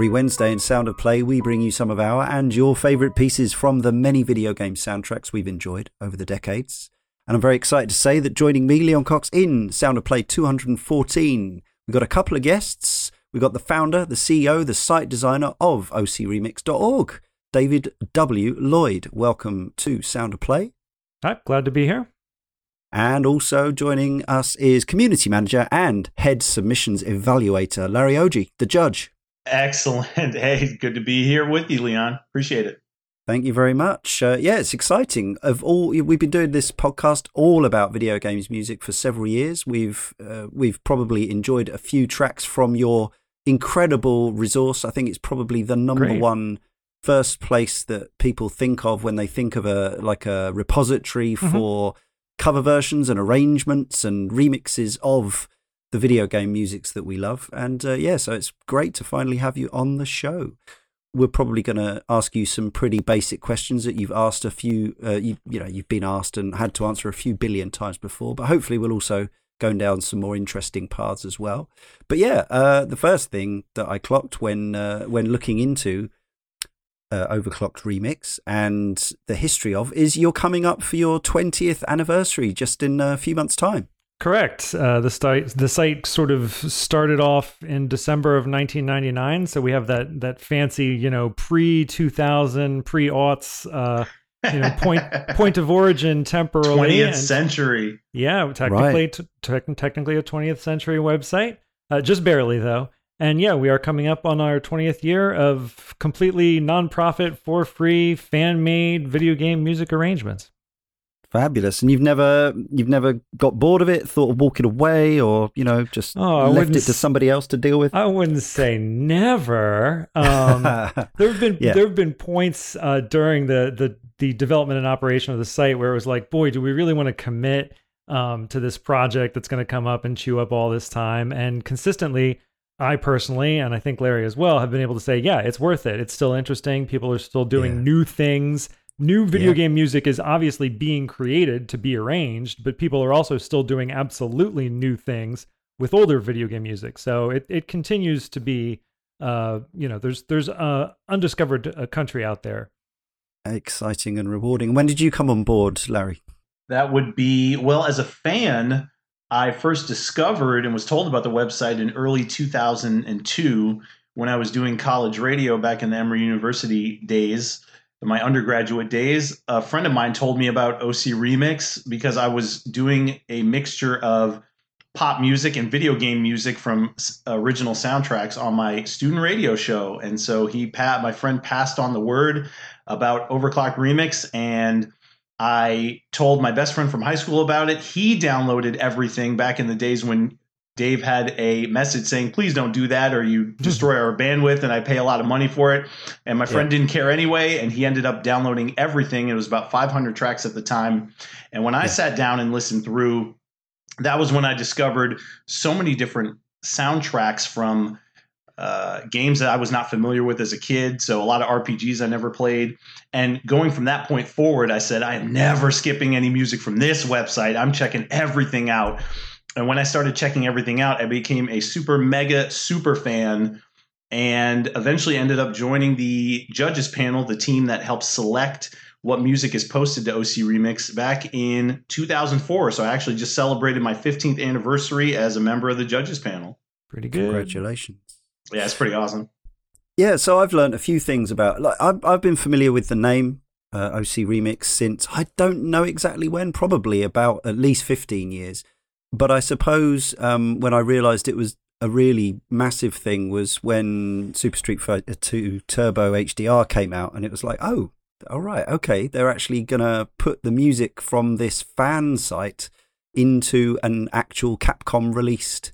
Every Wednesday in Sound of Play, we bring you some of our and your favourite pieces from the many video game soundtracks we've enjoyed over the decades. And I'm very excited to say that joining me, Leon Cox, in Sound of Play 214, we've got a couple of guests. We've got the founder, the CEO, the site designer of ocremix.org, David W. Lloyd. Welcome to Sound of Play. Hi, glad to be here. And also joining us is community manager and head submissions evaluator, Larry Oji, the judge. Excellent. Hey, good to be here with you, Leon. Appreciate it. Thank you very much. Uh, yeah, it's exciting. Of all, we've been doing this podcast all about video games music for several years. We've uh, we've probably enjoyed a few tracks from your incredible resource. I think it's probably the number Great. one first place that people think of when they think of a like a repository Mhm. for cover versions and arrangements and remixes of the video game musics that we love. And uh, yeah, so it's great to finally have you on the show. We're probably going to ask you some pretty basic questions that you've asked a few, uh, you, you know, you've been asked and had to answer a few billion times before. But hopefully, we'll also go down some more interesting paths as well. But yeah, uh, the first thing that I clocked when uh, when looking into uh, Overclocked Remix and the history of is you're coming up for your 20th anniversary just in a few months' time. Correct. Uh, the site the site sort of started off in December of 1999, so we have that that fancy, you know, pre 2000, pre aughts, uh, you know, point point of origin temporally. 20th and- century. Yeah, technically, t- tec- technically a 20th century website, uh, just barely though. And yeah, we are coming up on our 20th year of completely nonprofit, for free, fan made video game music arrangements. Fabulous. And you've never you've never got bored of it, thought of walking away, or you know just Oh, left it to somebody else to deal with. I wouldn't say never. Um, there have been Yeah. there have been points uh, during the, the the development and operation of the site where it was like, boy, do we really want to commit um, to this project that's going to come up and chew up all this time? And consistently, I personally, and I think Larry as well, have been able to say, yeah, it's worth it. It's still interesting. People are still doing Yeah. new things. New video Yeah. game music is obviously being created to be arranged, but people are also still doing absolutely new things with older video game music. So it, it continues to be, uh, you know, there's there's uh, undiscovered uh, country out there. Exciting and rewarding. When did you come on board, Larry? That would be, well, as a fan, I first discovered and was told about the website in early 2002 when I was doing college radio back in the Emory University days, in my undergraduate days. A friend of mine told me about OC Remix because I was doing a mixture of pop music and video game music from original soundtracks on my student radio show. And so he, my friend, passed on the word about Overclock Remix and I told my best friend from high school about it. He downloaded everything back in the days when Dave had a message saying, please don't do that or you destroy our bandwidth and I pay a lot of money for it. And my friend didn't care anyway. And he ended up downloading everything. It was about 500 tracks at the time. And when I Yeah. sat down and listened through, that was when I discovered so many different soundtracks from uh, games that I was not familiar with as a kid. So a lot of RPGs I never played. And going from that point forward, I said, I am never skipping any music from this website. I'm checking everything out. And when I started checking everything out, I became a super mega super fan and eventually ended up joining the judges panel, the team that helps select what music is posted to OC Remix back in 2004. So I actually just celebrated my 15th anniversary as a member of the judges panel. Pretty good. Congratulations. Yeah, it's pretty awesome. Yeah, so I've learned a few things about. Like, I've I've been familiar with the name uh, OC Remix since I don't know exactly when, probably about at least fifteen years. But I suppose um, when I realised it was a really massive thing was when Super Street Fighter Two Turbo HDR came out, and it was like, oh, all right, okay, they're actually gonna put the music from this fan site into an actual Capcom released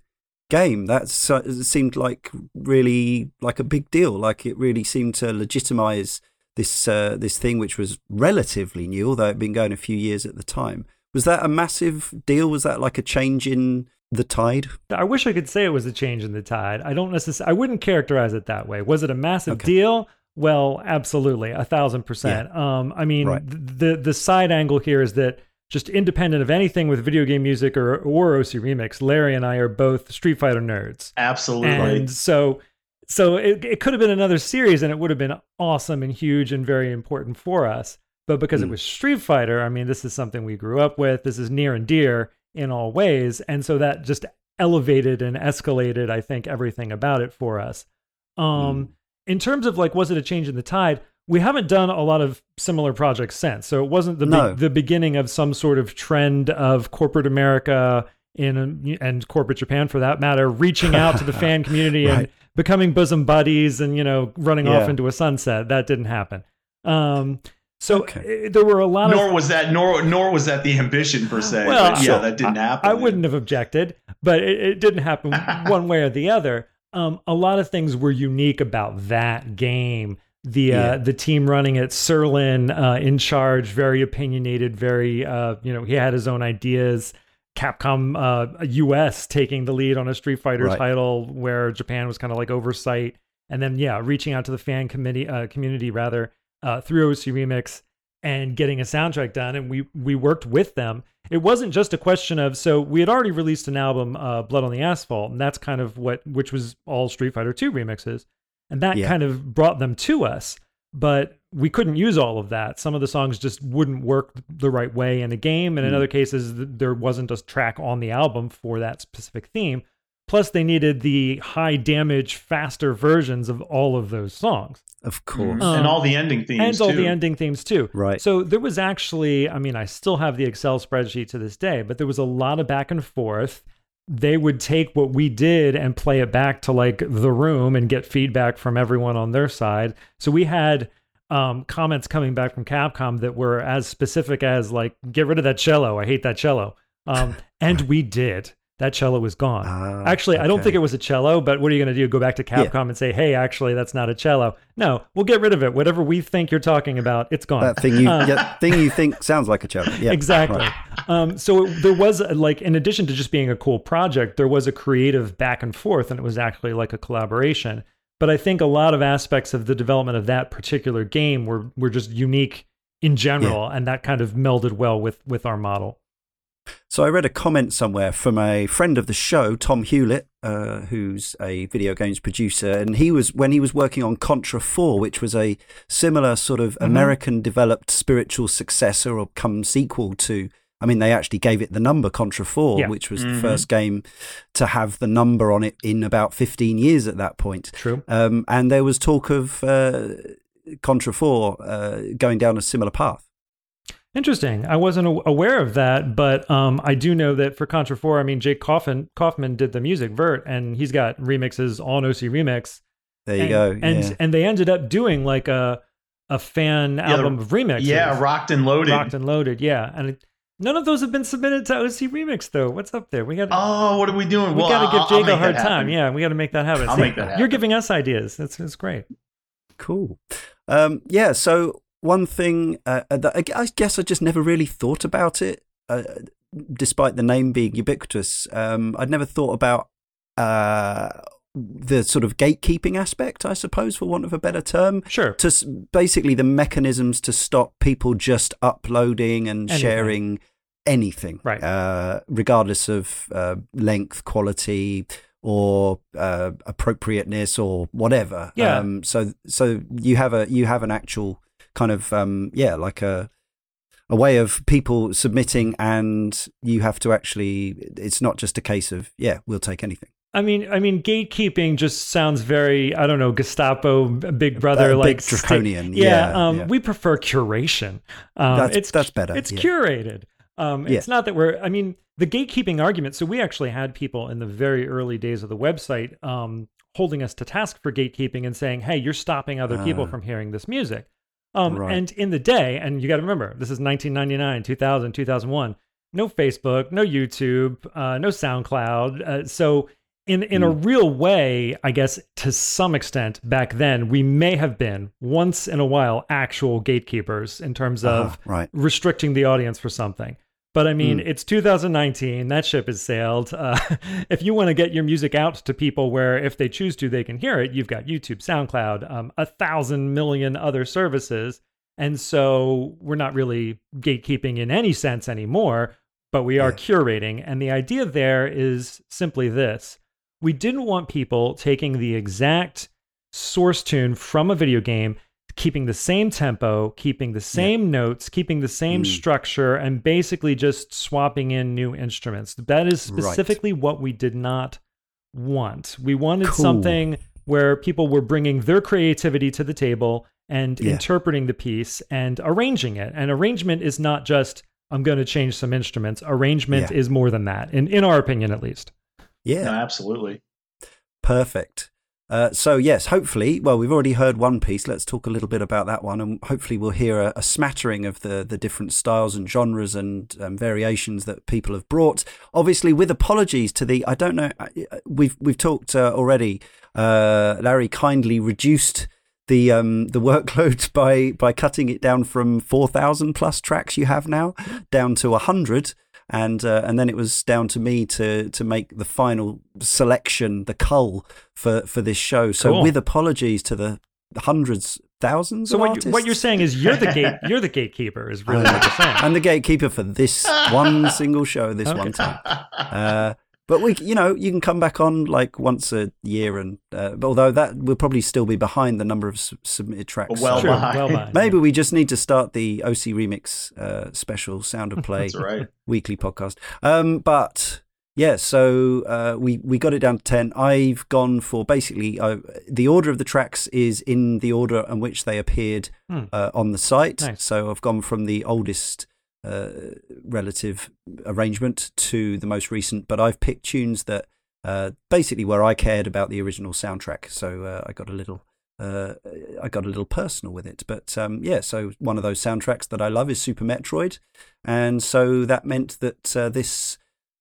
game. That uh, seemed like really like a big deal. Like it really seemed to legitimize this uh, this thing, which was relatively new, although it'd been going a few years at the time. Was that a massive deal? Was that like a change in the tide? I wish I could say it was a change in the tide. I don't necessarily. I wouldn't characterize it that way. Was it a massive Okay. deal? Well, absolutely, a thousand percent. Um, I mean, Right. the the side angle here is that just independent of anything with video game music or or OC Remix, Larry and I are both Street Fighter nerds. Absolutely. And so so it, it could have been another series and it would have been awesome and huge and very important for us. But because it Mm. was Street Fighter, I mean, this is something we grew up with. This is near and dear in all ways. And so that just elevated and escalated, I think, everything about it for us. Um, In terms of like, was it a change in the tide? We haven't done a lot of similar projects since. So it wasn't the, be- the beginning of some sort of trend of corporate America in and corporate Japan for that matter, reaching out to the fan community and becoming bosom buddies and you know running off into a sunset. That didn't happen. Um, so Okay. eh, there were a lot of Nor was that nor nor was that the ambition per se. Well, but yeah, sure. that didn't happen. I wouldn't have objected, but it, it didn't happen one way or the other. Um, a lot of things were unique about that game. The uh, Yeah. the team running it, Sirlin uh, in charge, very opinionated, very uh, you know he had his own ideas. Capcom uh, US taking the lead on a Street Fighter Right. title, where Japan was kind of like oversight, and then yeah, reaching out to the fan committee uh, community rather uh, through OC Remix and getting a soundtrack done, and we we worked with them. It wasn't just a question of so we had already released an album, uh, Blood on the Asphalt, and that's kind of what which was all Street Fighter Two remixes, and that Yeah. kind of brought them to us. But we couldn't use all of that. Some of the songs just wouldn't work the right way in a game, and in Mm. other cases, there wasn't a track on the album for that specific theme. Plus, they needed the high damage, faster versions of all of those songs Of course. Um, and all the ending themes and all the ending themes too. Right. So there was actually, I mean, I still have the Excel spreadsheet to this day, but there was a lot of back and forth. They would take what we did and play it back to like the room and get feedback from everyone on their side. So we had um, comments coming back from Capcom that were as specific as like, get rid of that cello. I hate that cello. Um, and we did. That cello was gone. Ah, Actually, I don't think it was a cello, but what are you going to do? Go back to Yeah. Capcom and say, hey, actually, that's not a cello. No, we'll get rid of it. Whatever we think you're talking about, it's gone. that thing you Uh, yeah, thing you think sounds like a cello. Yeah, exactly. right. Um, so it, there was uh, like, in addition to just being a cool project, there was a creative back and forth, and it was actually like a collaboration. But I think a lot of aspects of the development of that particular game were were just unique in general, and that kind of melded well with with our model. So I read a comment somewhere from a friend of the show, Tomm Hulett, uh, who's a video games producer, and he was when he was working on Contra Four, which was a similar sort of American-developed spiritual successor or come sequel to. I mean, they actually gave it the number Contra Four, Yeah. which was Mhm. the first game to have the number on it in about 15 years at that point. True. Um, and there was talk of uh, Contra Four uh, going down a similar path. Interesting. I wasn't aware of that, but um, I do know that for Contra 4, I mean, Jake Kaufman, Kaufman did the music, virt, and he's got remixes on OC Remix. There you and, go. And yeah. and they ended up doing like a a fan Yeah, album of remixes. yeah, rocked and loaded. rocked and loaded. Yeah, and it, none of those have been submitted to OC Remix though. What's up there? We got oh, what are we doing? we well, got to give Jake a hard that time. Yeah, we got to make that happen. I'll See, make that happen. You're giving us ideas. That's that's great. Cool. Um, yeah. So one thing uh, that I guess I just never really thought about it, uh, despite the name being ubiquitous. Um, I'd never thought about uh, the sort of gatekeeping aspect, I suppose, for want of a better term. Sure. To s- basically the mechanisms to stop people just uploading and Anything. sharing anything, Right. Uh, regardless of uh, length, quality, or uh, appropriateness, or whatever. Yeah. Um, so so you have a you have an actual kind of um, yeah, like a a way of people submitting, and you have to actually. It's not just a case of yeah, we'll take anything. I mean, I mean, gatekeeping just sounds very, I don't know, Gestapo, Big Brother, Uh, like big draconian, Yeah, yeah, um, yeah. we prefer curation. Um, That's- it's that's better, It's yeah. curated. Um. It's not that we're. I mean, the gatekeeping argument. So we actually had people in the very early days of the website um, holding us to task for gatekeeping and saying, "Hey, you're stopping other people Ah. from hearing this music." Um, Right. And in the day, and you got to remember, this is 1999, 2000, 2001. No Facebook, no YouTube, uh, no SoundCloud. Uh, so in in a real way, I guess to some extent back then, we may have been once in a while actual gatekeepers in terms of Uh-huh, right. restricting the audience for something. But I mean, Mm. it's 2019. That ship has sailed. Uh, if you want to get your music out to people where, if they choose to, they can hear it, you've got YouTube, SoundCloud, um, a thousand million other services. And so we're not really gatekeeping in any sense anymore, but we are Yeah. curating. And the idea there is simply this we didn't want people taking the exact source tune from a video game keeping the same tempo, keeping the same yeah. notes, keeping the same mm. structure, and basically just swapping in new instruments. That is specifically right. what we did not want. We wanted cool. something where people were bringing their creativity to the table and yeah. interpreting the piece and arranging it. And arrangement is not just I'm going to change some instruments. Arrangement yeah. is more than that, in in our opinion, at least. Yeah, no, absolutely. Perfect. Uh, so yes, hopefully, well, we've already heard one piece. Let's talk a little bit about that one, and hopefully, we'll hear a, a smattering of the the different styles and genres and um, variations that people have brought. Obviously, with apologies to the, I don't know, we've we've talked uh, already. Uh, Larry kindly reduced the um, the workload by by cutting it down from four thousand plus tracks you have now down to hundred and uh, and then it was down to me to to make the final selection, the cull for for this show. So cool. with apologies to the hundreds thousands so what, you, what, you're saying is you're the gate you're the gatekeeper is really what you're saying i'm the gatekeeper for this one single show this okay. one time uh, but we, you know, you can come back on like once a year, and uh, although that will probably still be behind the number of su- submitted tracks. Well, so behind. well behind. Maybe we just need to start the OC Remix uh, special Sound of Play right. weekly podcast. Um, but yeah, so uh, we we got it down to ten. I've gone for basically uh, the order of the tracks is in the order in which they appeared hmm. uh, on the site. Nice. So I've gone from the oldest uh, relative arrangement to the most recent, but I've picked tunes that uh, basically where I cared about the original soundtrack. So uh, I got a little. Uh, I got a little personal with it, but um, yeah. So one of those soundtracks that I love is Super Metroid, and so that meant that uh, this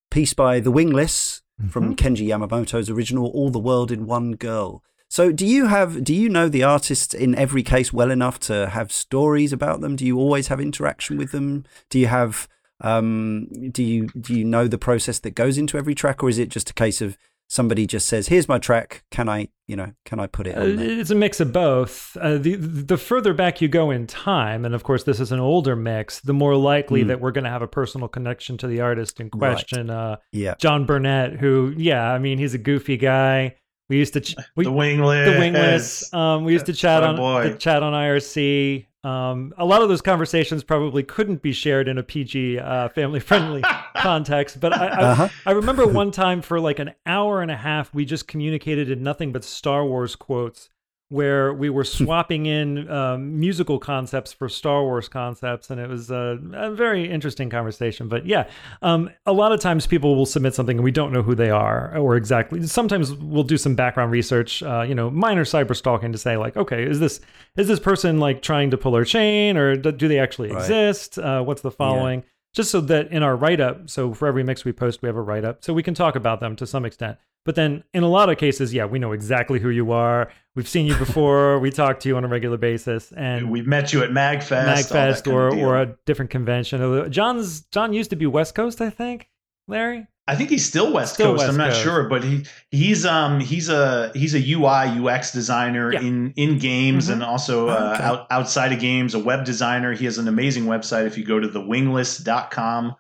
piece by The Wingless mm-hmm. from Kenji Yamamoto's original "All the World in One Girl" So, do you have do you know the artists in every case well enough to have stories about them? Do you always have interaction with them? Do you have um, do you do you know the process that goes into every track, or is it just a case of somebody just says, "Here's my track. Can I, you know, can I put it?" Uh, it's a mix of both. Uh, the the further back you go in time, and of course this is an older mix, the more likely mm. that we're going to have a personal connection to the artist in question. Right. Uh, yeah, John Burnett, who, yeah, I mean, he's a goofy guy. We used to ch- we, the wingless. The wingless. Um, we used to chat oh, on the chat on IRC. Um, a lot of those conversations probably couldn't be shared in a PG, uh, family friendly context. But I, I, uh-huh. I remember one time for like an hour and a half, we just communicated in nothing but Star Wars quotes where we were swapping in um, musical concepts for Star Wars concepts, and it was a, a very interesting conversation. But yeah, um, a lot of times people will submit something and we don't know who they are or exactly. Sometimes we'll do some background research, uh, you know, minor cyber stalking to say like, okay, is this is this person like trying to pull our chain, or do they actually right. exist? Uh, what's the following? Yeah. Just so that in our write up, so for every mix we post, we have a write up, so we can talk about them to some extent. But then in a lot of cases, yeah, we know exactly who you are. We've seen you before. we talk to you on a regular basis, and we've met you at Magfest, Magfest, or or a different convention. John's John used to be West Coast, I think. Larry. I think he's still West still Coast. West I'm not Coast. sure, but he he's um he's a he's a UI UX designer yeah. in in games mm-hmm. and also uh, okay. out, outside of games, a web designer. He has an amazing website. If you go to thewingless.com,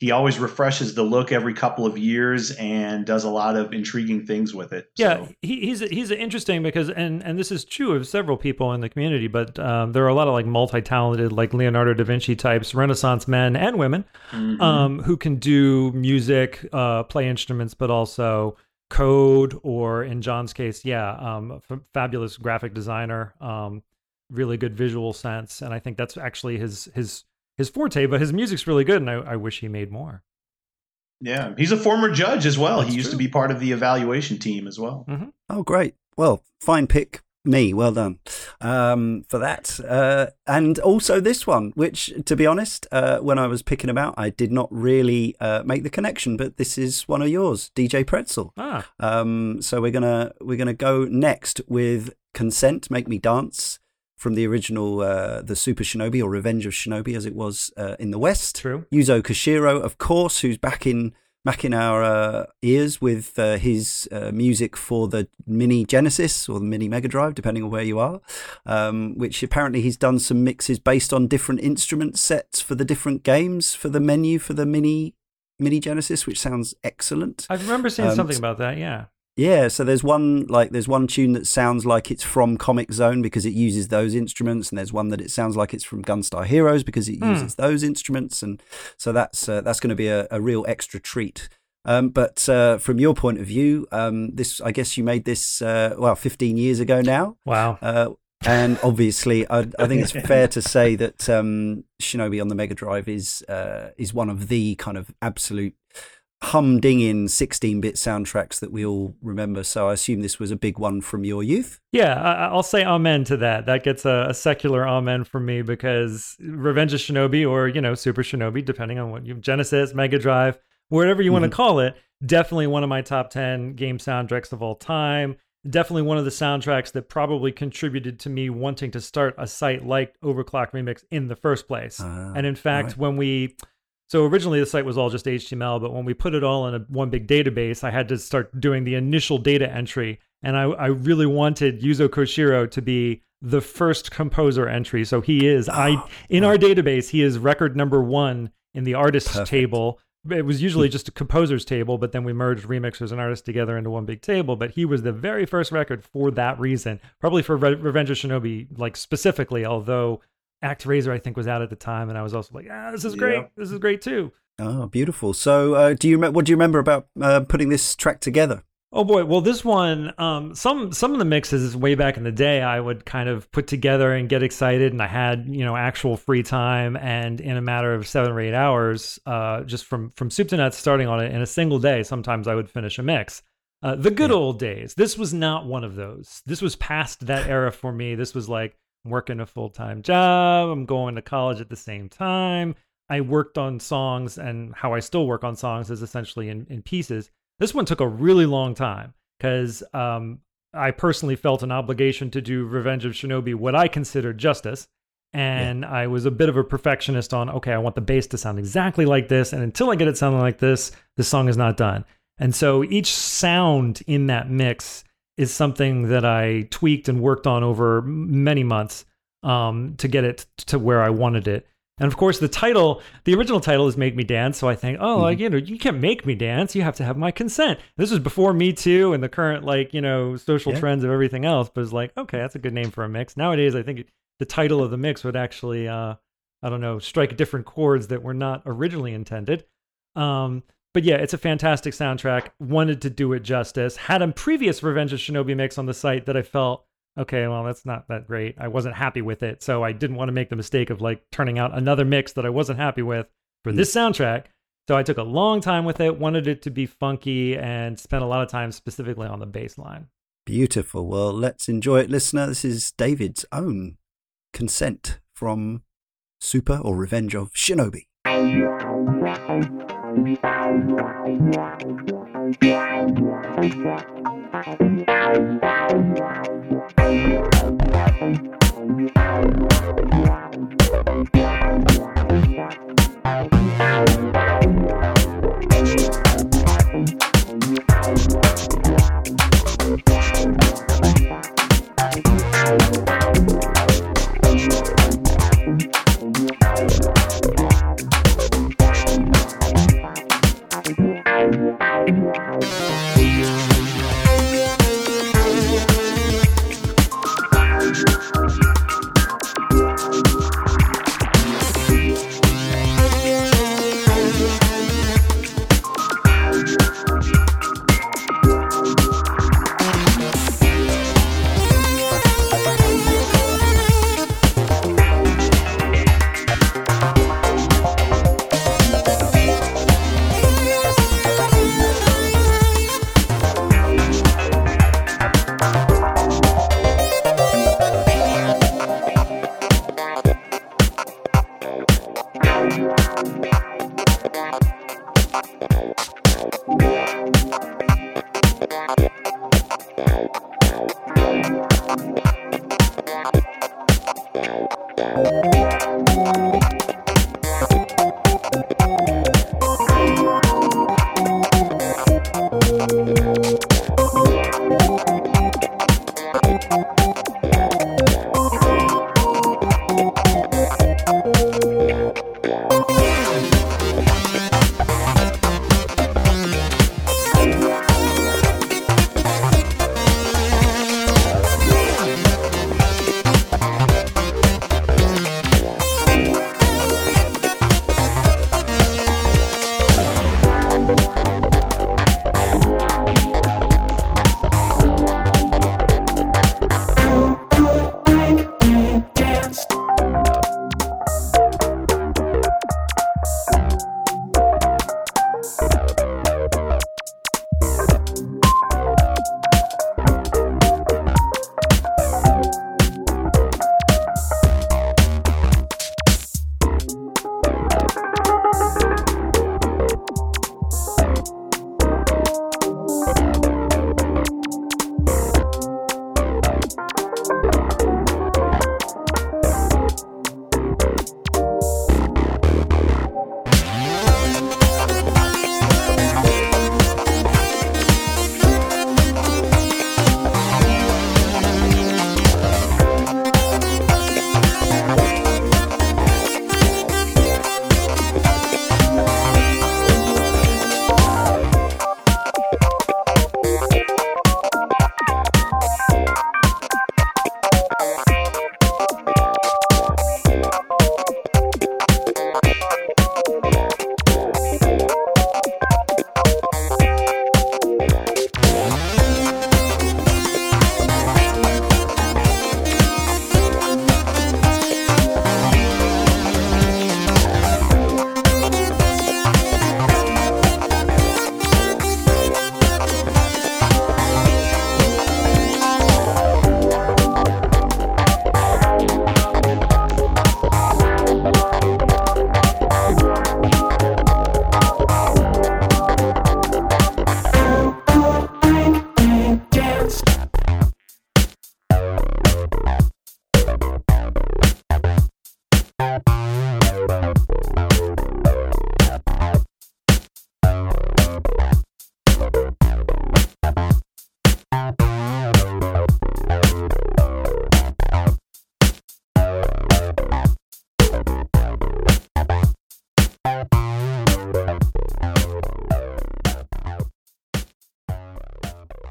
he always refreshes the look every couple of years and does a lot of intriguing things with it. Yeah, so. he, he's he's interesting because and and this is true of several people in the community, but um, there are a lot of like multi-talented like Leonardo da Vinci types, Renaissance men and women, mm-hmm. um, who can do music, uh, play instruments, but also code or in John's case, yeah, um, f- fabulous graphic designer, um, really good visual sense, and I think that's actually his his his forte, but his music's really good, and I, I wish he made more. Yeah, he's a former judge as well. That's he used true. to be part of the evaluation team as well. Mm-hmm. Oh, great! Well, fine pick, me. Well done um, for that. Uh, and also this one, which, to be honest, uh, when I was picking them out, I did not really uh, make the connection. But this is one of yours, DJ Pretzel. Ah. Um, so we're gonna we're gonna go next with "Consent," "Make Me Dance." From the original uh, the Super Shinobi or Revenge of Shinobi as it was uh, in the West. True. Yuzo Koshiro, of course, who's back in back in our uh, ears with uh, his uh, music for the Mini Genesis or the Mini Mega Drive, depending on where you are. Um, which apparently he's done some mixes based on different instrument sets for the different games for the menu for the Mini Mini Genesis, which sounds excellent. I remember seeing um, something about that. Yeah. Yeah, so there's one like there's one tune that sounds like it's from Comix Zone because it uses those instruments, and there's one that it sounds like it's from Gunstar Heroes because it Hmm. uses those instruments, and so that's uh, that's going to be a, a real extra treat. Um, but uh, from your point of view, um, this I guess you made this uh, well 15 years ago now. Wow. Uh, and obviously, I, I think it's fair to say that um, Shinobi on the Mega Drive is uh, is one of the kind of absolute humdinging 16-bit soundtracks that we all remember. So I assume this was a big one from your youth. Yeah, I, I'll say amen to that. That gets a, a secular amen from me because Revenge of Shinobi or, you know, Super Shinobi, depending on what you Genesis, Mega Drive, whatever you want to call it, definitely one of my top 10 game soundtracks of all time. Definitely one of the soundtracks that probably contributed to me wanting to start a site like Overclock Remix in the first place. Ah, and in fact, right. when we so originally the site was all just HTML, but when we put it all in a one big database, I had to start doing the initial data entry. And I, I really wanted Yuzo Koshiro to be the first composer entry. So he is I ah, in our database, he is record number one in the artists Perfect. table. It was usually just a composers table, but then we merged remixers and artists together into one big table. But he was the very first record for that reason, probably for Re- Revenge of Shinobi, like specifically. Although ActRaiser, I think, was out at the time, and I was also like, ah, this is great. Yeah. This is great too. Oh, beautiful. So, uh, do you what do you remember about uh, putting this track together? Oh boy, well this one, um, some some of the mixes way back in the day, I would kind of put together and get excited, and I had you know actual free time, and in a matter of seven or eight hours, uh, just from from soup to nuts, starting on it in a single day, sometimes I would finish a mix. Uh, the good Yeah. old days. This was not one of those. This was past that era for me. This was like working a full time job. I'm going to college at the same time. I worked on songs, and how I still work on songs is essentially in, in pieces. This one took a really long time because um, I personally felt an obligation to do Revenge of Shinobi, what I considered justice. And I was a bit of a perfectionist on, okay, I want the bass to sound exactly like this. And until I get it sounding like this, the song is not done. And so each sound in that mix is something that I tweaked and worked on over many months um, to get it to where I wanted it. And of course, the title, the original title is "Make Me Dance." So I think, oh, like you know, you can't make me dance. You have to have my consent. This was before Me Too and the current like you know social Yeah. trends of everything else. But it's like, okay, that's a good name for a mix. Nowadays, I think the title of the mix would actually, uh, I don't know, strike different chords that were not originally intended. Um, but yeah, it's a fantastic soundtrack. Wanted to do it justice. Had a previous Revenge of Shinobi mix on the site that I felt okay, well, that's not that great. I wasn't happy with it, so I didn't want to make the mistake of like turning out another mix that I wasn't happy with for this hmm. soundtrack. So I took a long time with it, wanted it to be funky, and spent a lot of time specifically on the bass line. Beautiful. Well, let's enjoy it, listener. This is David's own consent from Super or Revenge of Shinobi.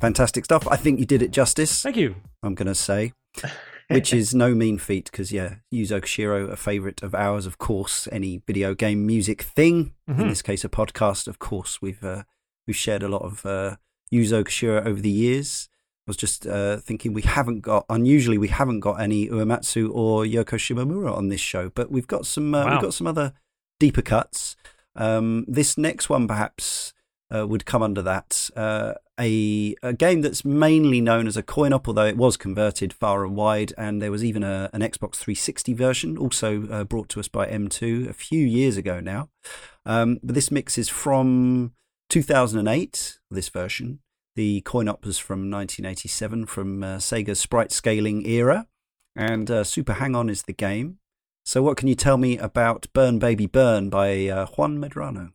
Fantastic stuff. I think you did it justice. Thank you. I'm going to say, which is no mean feat because yeah, Yuzo Koshiro, a favorite of ours, of course. Any video game music thing, Mhm. in this case, a podcast. Of course, we've uh, we've shared a lot of uh, Yuzo Koshiro over the years. I was just uh, thinking we haven't got unusually we haven't got any Uematsu or Yoko Shimomura on this show, but we've got some uh, Wow. we've got some other deeper cuts. Um, this next one perhaps uh, would come under that. Uh, a, a game that's mainly known as a coin op, although it was converted far and wide, and there was even a, an Xbox 360 version, also uh, brought to us by M2 a few years ago now. Um, but this mix is from 2008, this version. The coin op was from 1987, from uh, Sega's sprite scaling era, and uh, Super Hang On is the game. So, what can you tell me about Burn Baby Burn by uh, Juan Medrano?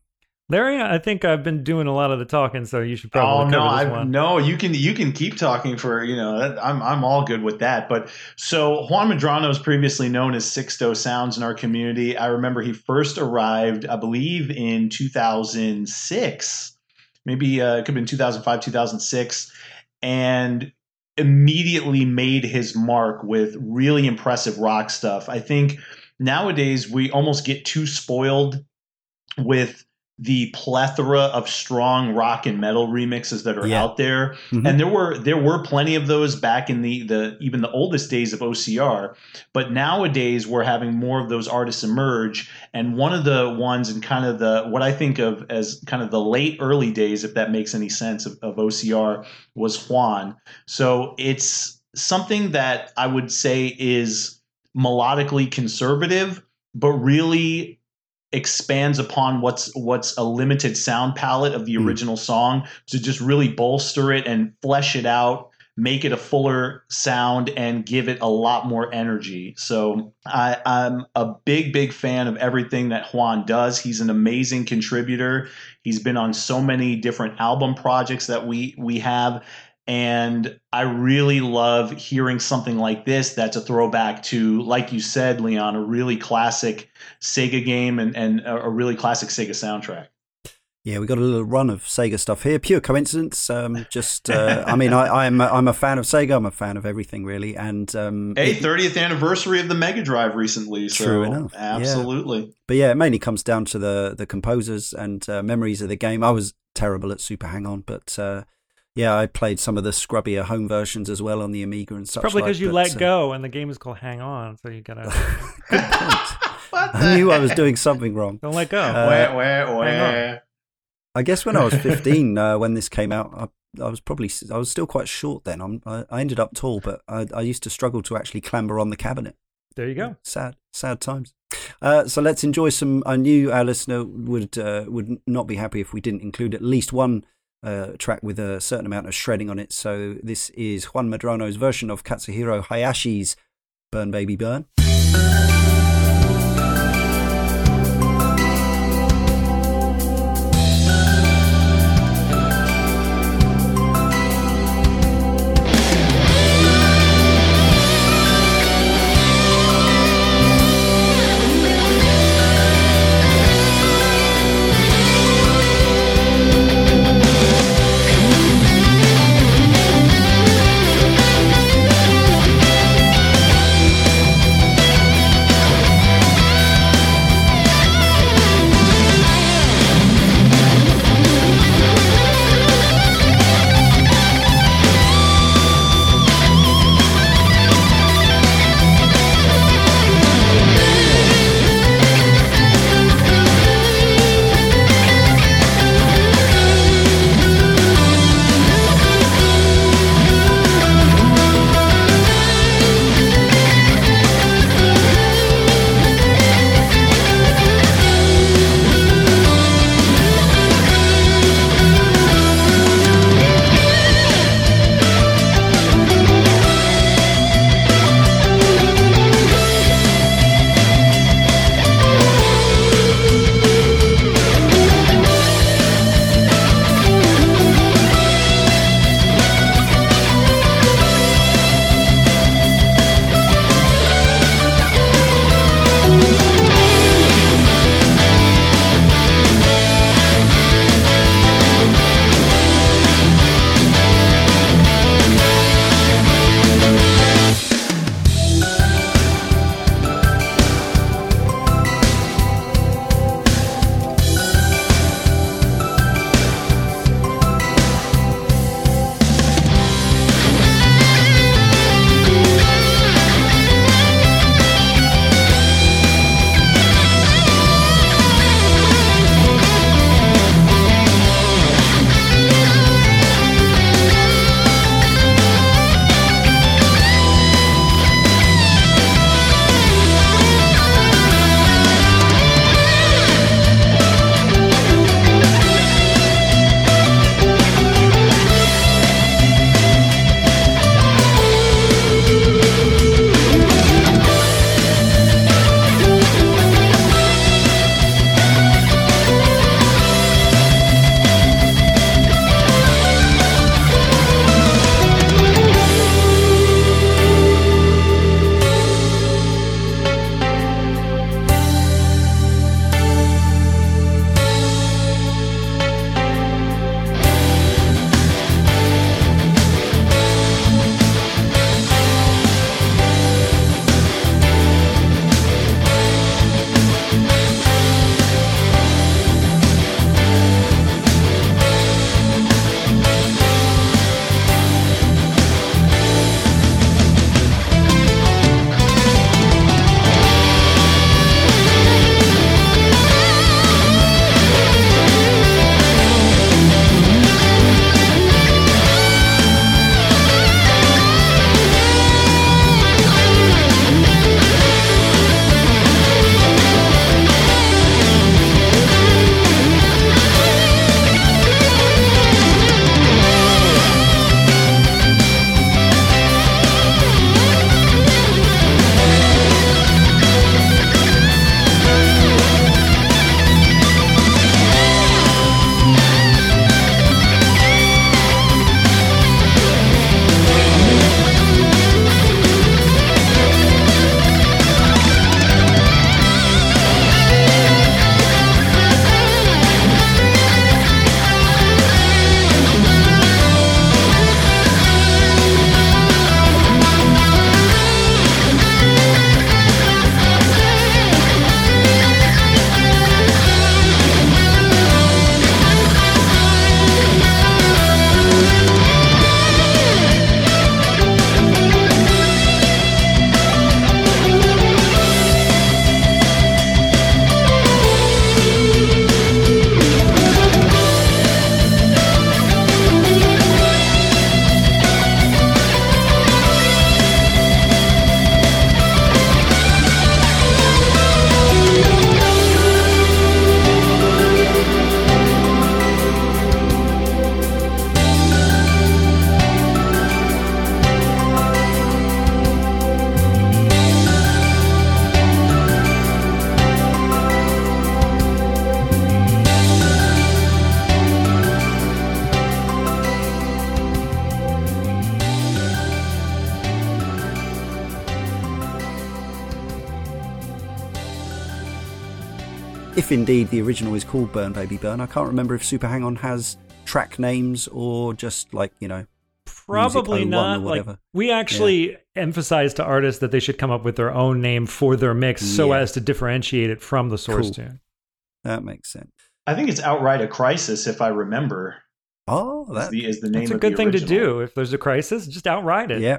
Larry, I think I've been doing a lot of the talking, so you should probably. Oh no, cover this I one. no, you can you can keep talking for you know I'm I'm all good with that. But so Juan Medrano is previously known as Sixto Sounds in our community. I remember he first arrived, I believe, in 2006, maybe uh, it could have been 2005, 2006, and immediately made his mark with really impressive rock stuff. I think nowadays we almost get too spoiled with the plethora of strong rock and metal remixes that are Yeah. out there Mhm. and there were there were plenty of those back in the the even the oldest days of OCR but nowadays we're having more of those artists emerge and one of the ones in kind of the what I think of as kind of the late early days if that makes any sense of, of OCR was Juan so it's something that I would say is melodically conservative but really expands upon what's what's a limited sound palette of the Mm. original song to just really bolster it and flesh it out make it a fuller sound and give it a lot more energy. So I, i'm a big big fan of everything that juan does. He's an amazing contributor. He's been on so many different album projects that we we have and I really love hearing something like this that's a throwback to, like you said, Leon, a really classic Sega game and, and a a really classic Sega soundtrack. Yeah, we got a little run of Sega stuff here. Pure coincidence. Um, just, uh, I mean, I, I'm a, I'm a fan of Sega. I'm a fan of everything really, and um, Hey, 30th anniversary of the Mega Drive recently. So True enough, yeah. Absolutely. but yeah, it mainly comes down to the the composers and uh, memories of the game. I was terrible at Super Hang On, but uh, yeah, I played some of the scrubbier home versions as well on the Amiga and such. Probably like, because you but, let uh, go, and the game is called Hang On, so you gotta Good point. What I knew the I was doing something wrong. don't let go. Uh, Wah, wah, wah. hang I guess when I was 15, uh, when this came out, I, I was probably I was still quite short then. I'm, I, I ended up tall, but I, I used to struggle to actually clamber on the cabinet. there you go. Sad, sad times. Uh, so let's enjoy some. I knew our listener would uh, would not be happy if we didn't include at least one uh, track with a certain amount of shredding on it. So this is Juan Medrano's version of Katsuhiro Hayashi's "Burn Baby Burn."「indeed the original is called Burn Baby Burn. I can't remember if Super Hang On has track names or just like you know probably not like we actually yeah. emphasize to artists that they should come up with their own name for their mix yeah. so as to differentiate it from the source cool. tune that makes sense i think it's Outride a Crisis if i remember oh that is the, is the name that's a good thing to do if there's a crisis just outright it yeah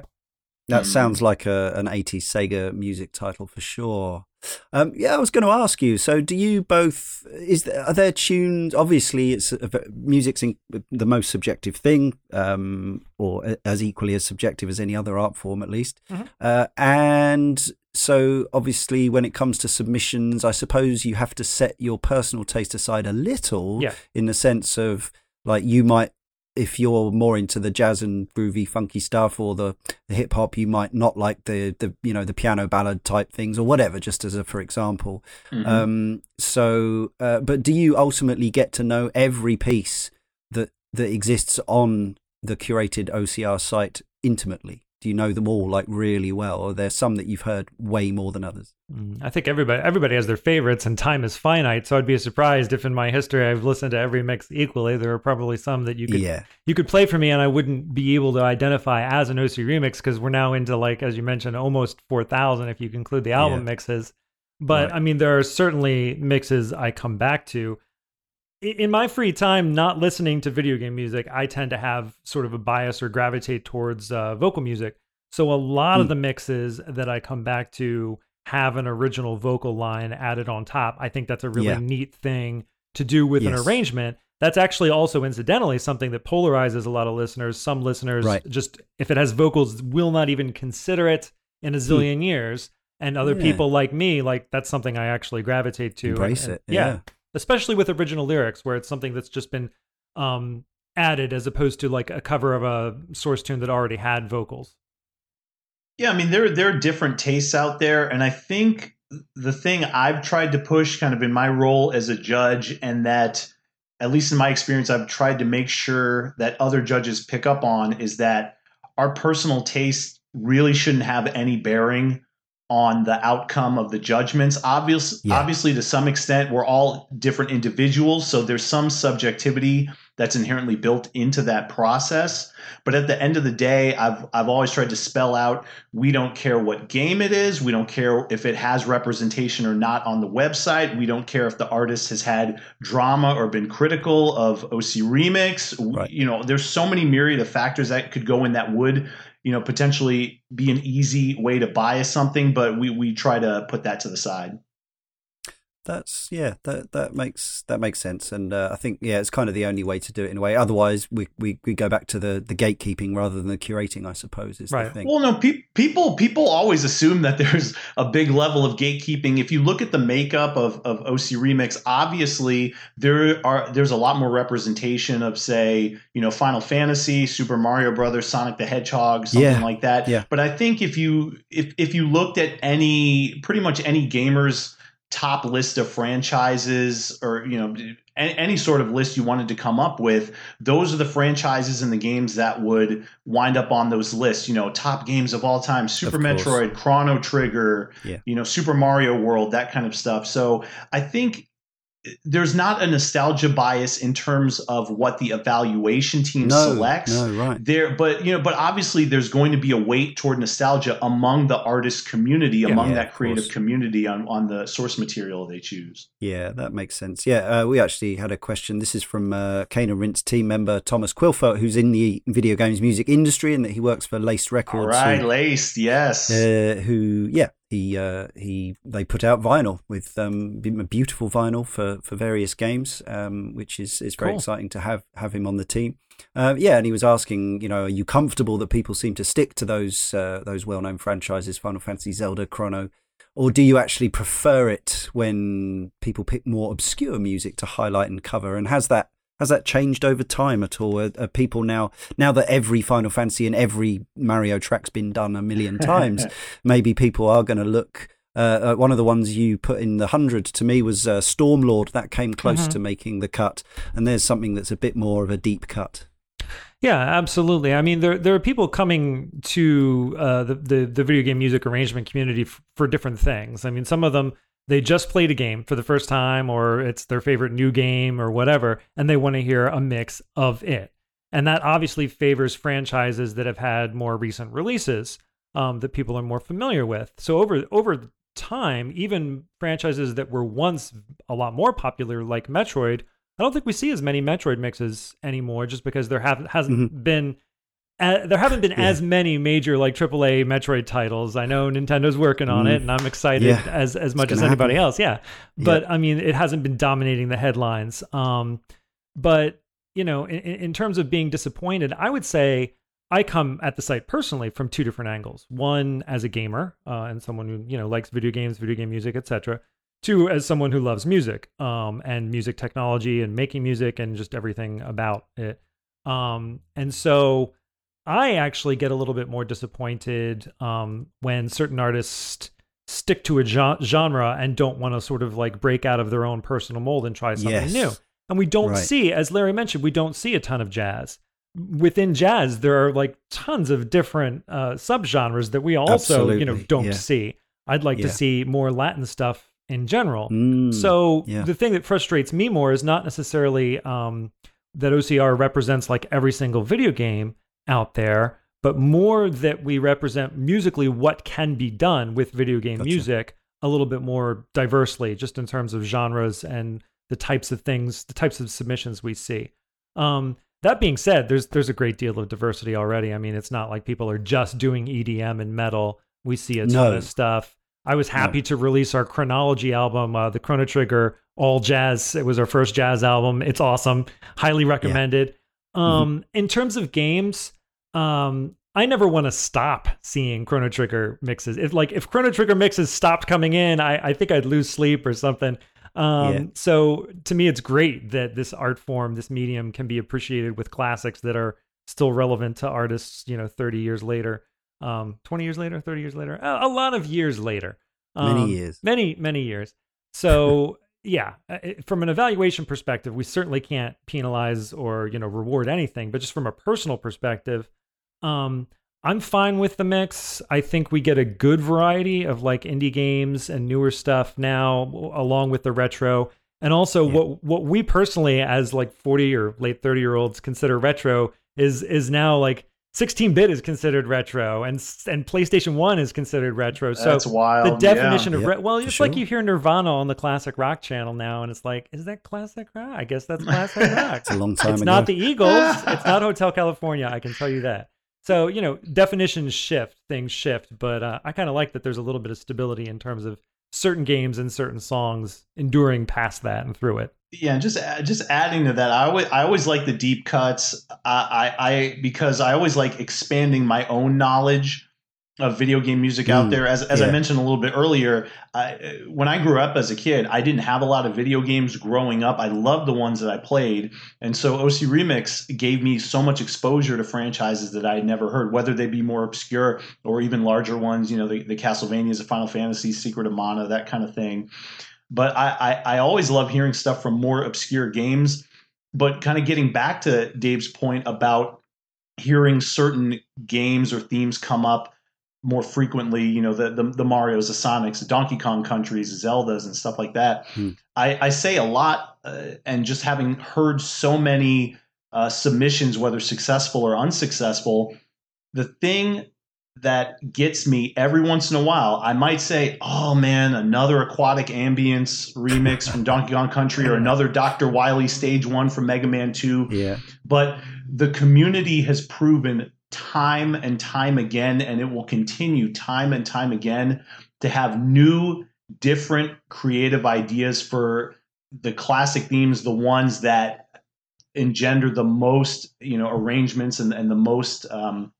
that mm. sounds like a, an 80s Sega music title for sure. Um, yeah, I was going to ask you. So, do you both? Is there, are there tunes? Obviously, it's music's in, the most subjective thing, um, or as equally as subjective as any other art form, at least. Mm-hmm. Uh, and so, obviously, when it comes to submissions, I suppose you have to set your personal taste aside a little, yeah. in the sense of like you might if you're more into the jazz and groovy funky stuff or the, the hip hop you might not like the the you know the piano ballad type things or whatever just as a for example mm-hmm. um, so uh, but do you ultimately get to know every piece that that exists on the curated OCR site intimately do you know them all like really well or there's some that you've heard way more than others mm, i think everybody everybody has their favorites and time is finite so i'd be surprised if in my history i've listened to every mix equally there are probably some that you could yeah. you could play for me and i wouldn't be able to identify as an oc remix because we're now into like as you mentioned almost 4000 if you include the album yeah. mixes but right. i mean there are certainly mixes i come back to in my free time, not listening to video game music, I tend to have sort of a bias or gravitate towards uh, vocal music. So a lot mm. of hmm. the mixes that I come back to have an original vocal line added on top. I think that's a really yeah. neat thing to do with yes. an arrangement. That's actually also incidentally something that polarizes a lot of listeners. Some listeners right. just if it has vocals will not even consider it in a hmm. zillion mm. years. And other yeah. people like me, like that's something I actually gravitate to. Embrace and, it. yeah. yeah especially with original lyrics where it's something that's just been um, added as opposed to like a cover of a source tune that already had vocals. Yeah, I mean there there are different tastes out there, and I think the thing I've tried to push, kind of in my role as a judge, and that at least in my experience, I've tried to make sure that other judges pick up on is that our personal taste really shouldn't have any bearing on the outcome of the judgments. Obviously, yeah. obviously, to some extent, we're all different individuals, so there's some subjectivity that's inherently built into that process. But at the end of the day, I've I've always tried to spell out we don't care what game it is, we don't care if it has representation or not on the website, we don't care if the artist has had drama or been critical of OC Remix. Right. You know, there's so many myriad of factors that could go in that would you know potentially be an easy way to buy something but we we try to put that to the side that's yeah that that makes that makes sense and uh, i think yeah it's kind of the only way to do it in a way otherwise we we, we go back to the the gatekeeping rather than the curating i suppose is right. the thing well no pe- people people always assume that there's a big level of gatekeeping if you look at the makeup of of oc remix obviously there are there's a lot more representation of say you know final fantasy super mario brothers sonic the hedgehog something yeah. like that yeah. but i think if you if if you looked at any pretty much any gamers top list of franchises or you know any sort of list you wanted to come up with those are the franchises and the games that would wind up on those lists. You know top games of all time super metroid chrono trigger yeah. you know super mario world that kind of stuff. So i think there's not a nostalgia bias in terms of what the evaluation team no, selects. No, right. There, but you know, but obviously there's going to be a weight toward nostalgia among the artist community, yeah, among yeah, that creative community on on the source material they choose. Yeah, that makes sense. Yeah, uh, we actually had a question. This is from uh, Cane Rinse team member Thomas Quillfeldt, who's in the video games music industry and that he works for Laced Records. All right, who, Laced, yes. Uh, who, yeah, he uh, he they put out vinyl with um, a beautiful vinyl for, for various games, um, which is, is very cool. exciting to have have him on the team. Uh, yeah, and he was asking, you know, are you comfortable that people seem to stick to those uh, those well known franchises, Final Fantasy, Zelda, Chrono, or do you actually prefer it when people pick more obscure music to highlight and cover? And has that has that changed over time at all? Are, are, people now, now that every Final Fantasy and every Mario track's been done a million times, maybe people are going to look. Uh, uh, one of the ones you put in the hundred to me was uh, Stormlord. That came close mm-hmm. to making the cut, and there's something that's a bit more of a deep cut. Yeah, absolutely. I mean, there there are people coming to uh, the, the, the video game music arrangement community f- for different things. I mean, some of them they just played a game for the first time or it's their favorite new game or whatever and they want to hear a mix of it and that obviously favors franchises that have had more recent releases um, that people are more familiar with so over over time even franchises that were once a lot more popular like metroid i don't think we see as many metroid mixes anymore just because there have, hasn't Mhm. been uh, there haven't been Yeah. as many major like AAA Metroid titles. I know Nintendo's working on Mm. it, and I'm excited Yeah. as as much as anybody happen. else. Yeah, but I mean, it hasn't been dominating the headlines. Um, but you know, in, in terms of being disappointed, I would say I come at the site personally from two different angles. One as a gamer uh, and someone who you know likes video games, video game music, etc. Two as someone who loves music um, and music technology and making music and just everything about it. Um, and so I actually get a little bit more disappointed um, when certain artists stick to a genre and don't want to sort of like break out of their own personal mold and try something Yes. new. And we don't Right. see, as Larry mentioned, we don't see a ton of jazz. Within jazz, there are like tons of different uh, subgenres that we also, you know, don't yeah. see. I'd like to see more Latin stuff in general. Mm, So yeah. the thing that frustrates me more is not necessarily um, that OCR represents like every single video game out there, but more that we represent musically what can be done with video game Gotcha. music a little bit more diversely, just in terms of genres and the types of things, the types of submissions we see. Um, that being said, there's there's a great deal of diversity already. I mean, it's not like people are just doing EDM and metal. We see a ton No. of stuff. I was happy to release our chronology album, uh, the Chrono Trigger All Jazz. It was our first jazz album. It's awesome. Highly recommended. Um, In terms of games, um, I never want to stop seeing Chrono Trigger mixes. If like if Chrono Trigger mixes stopped coming in, I, I think I'd lose sleep or something. Um, Yeah. So to me, it's great that this art form, this medium, can be appreciated with classics that are still relevant to artists. You know, thirty years later, um, twenty years later, thirty years later, a, a lot of years later. Many Um, years. many many years. So yeah, uh, from an evaluation perspective, we certainly can't penalize or you know reward anything. But just from a personal perspective, um, I'm fine with the mix. I think we get a good variety of like indie games and newer stuff now, along with the retro, and also Yeah. what what we personally, as like 40 or late 30 year olds, consider retro is is now like 16 bit is considered retro, and and PlayStation One is considered retro. So That's wild. the definition Yeah. of Yep, re- well, for it's like you hear Nirvana on the classic rock channel now, and it's like, is that classic rock? I guess that's classic rock. It's a long time it's ago. not the Eagles. it's not Hotel California. I can tell you that. So you know, definitions shift, things shift, but uh, I kind of like that. There's a little bit of stability in terms of certain games and certain songs enduring past that and through it. Yeah, just just adding to that, I always I always like the deep cuts. I, I I because I always like expanding my own knowledge of video game music out Mm, there. As as I mentioned a little bit earlier, I, when I grew up as a kid, I didn't have a lot of video games growing up. I loved the ones that I played, and so OC Remix gave me so much exposure to franchises that I had never heard, whether they be more obscure or even larger ones. You know, the, the Castlevanias, the Final Fantasy, Secret of Mana, that kind of thing but I, I, I always love hearing stuff from more obscure games. But kind of getting back to Dave's point about hearing certain games or themes come up more frequently, you know, the the, the Mario's, the Sonics, the Donkey Kong countries, the Zeldas, and stuff like that. Hmm. I, I say a lot, uh, and just having heard so many uh, submissions, whether successful or unsuccessful, the thing that gets me every once in a while. I might say, "Oh man, another aquatic ambience remix from Donkey Kong Country, or another Dr. Wily Stage One from Mega Man Two. Yeah. But the community has proven time and time again, and it will continue time and time again to have new, different, creative ideas for the classic themes, the ones that engender the most, you know, arrangements and, and the most um,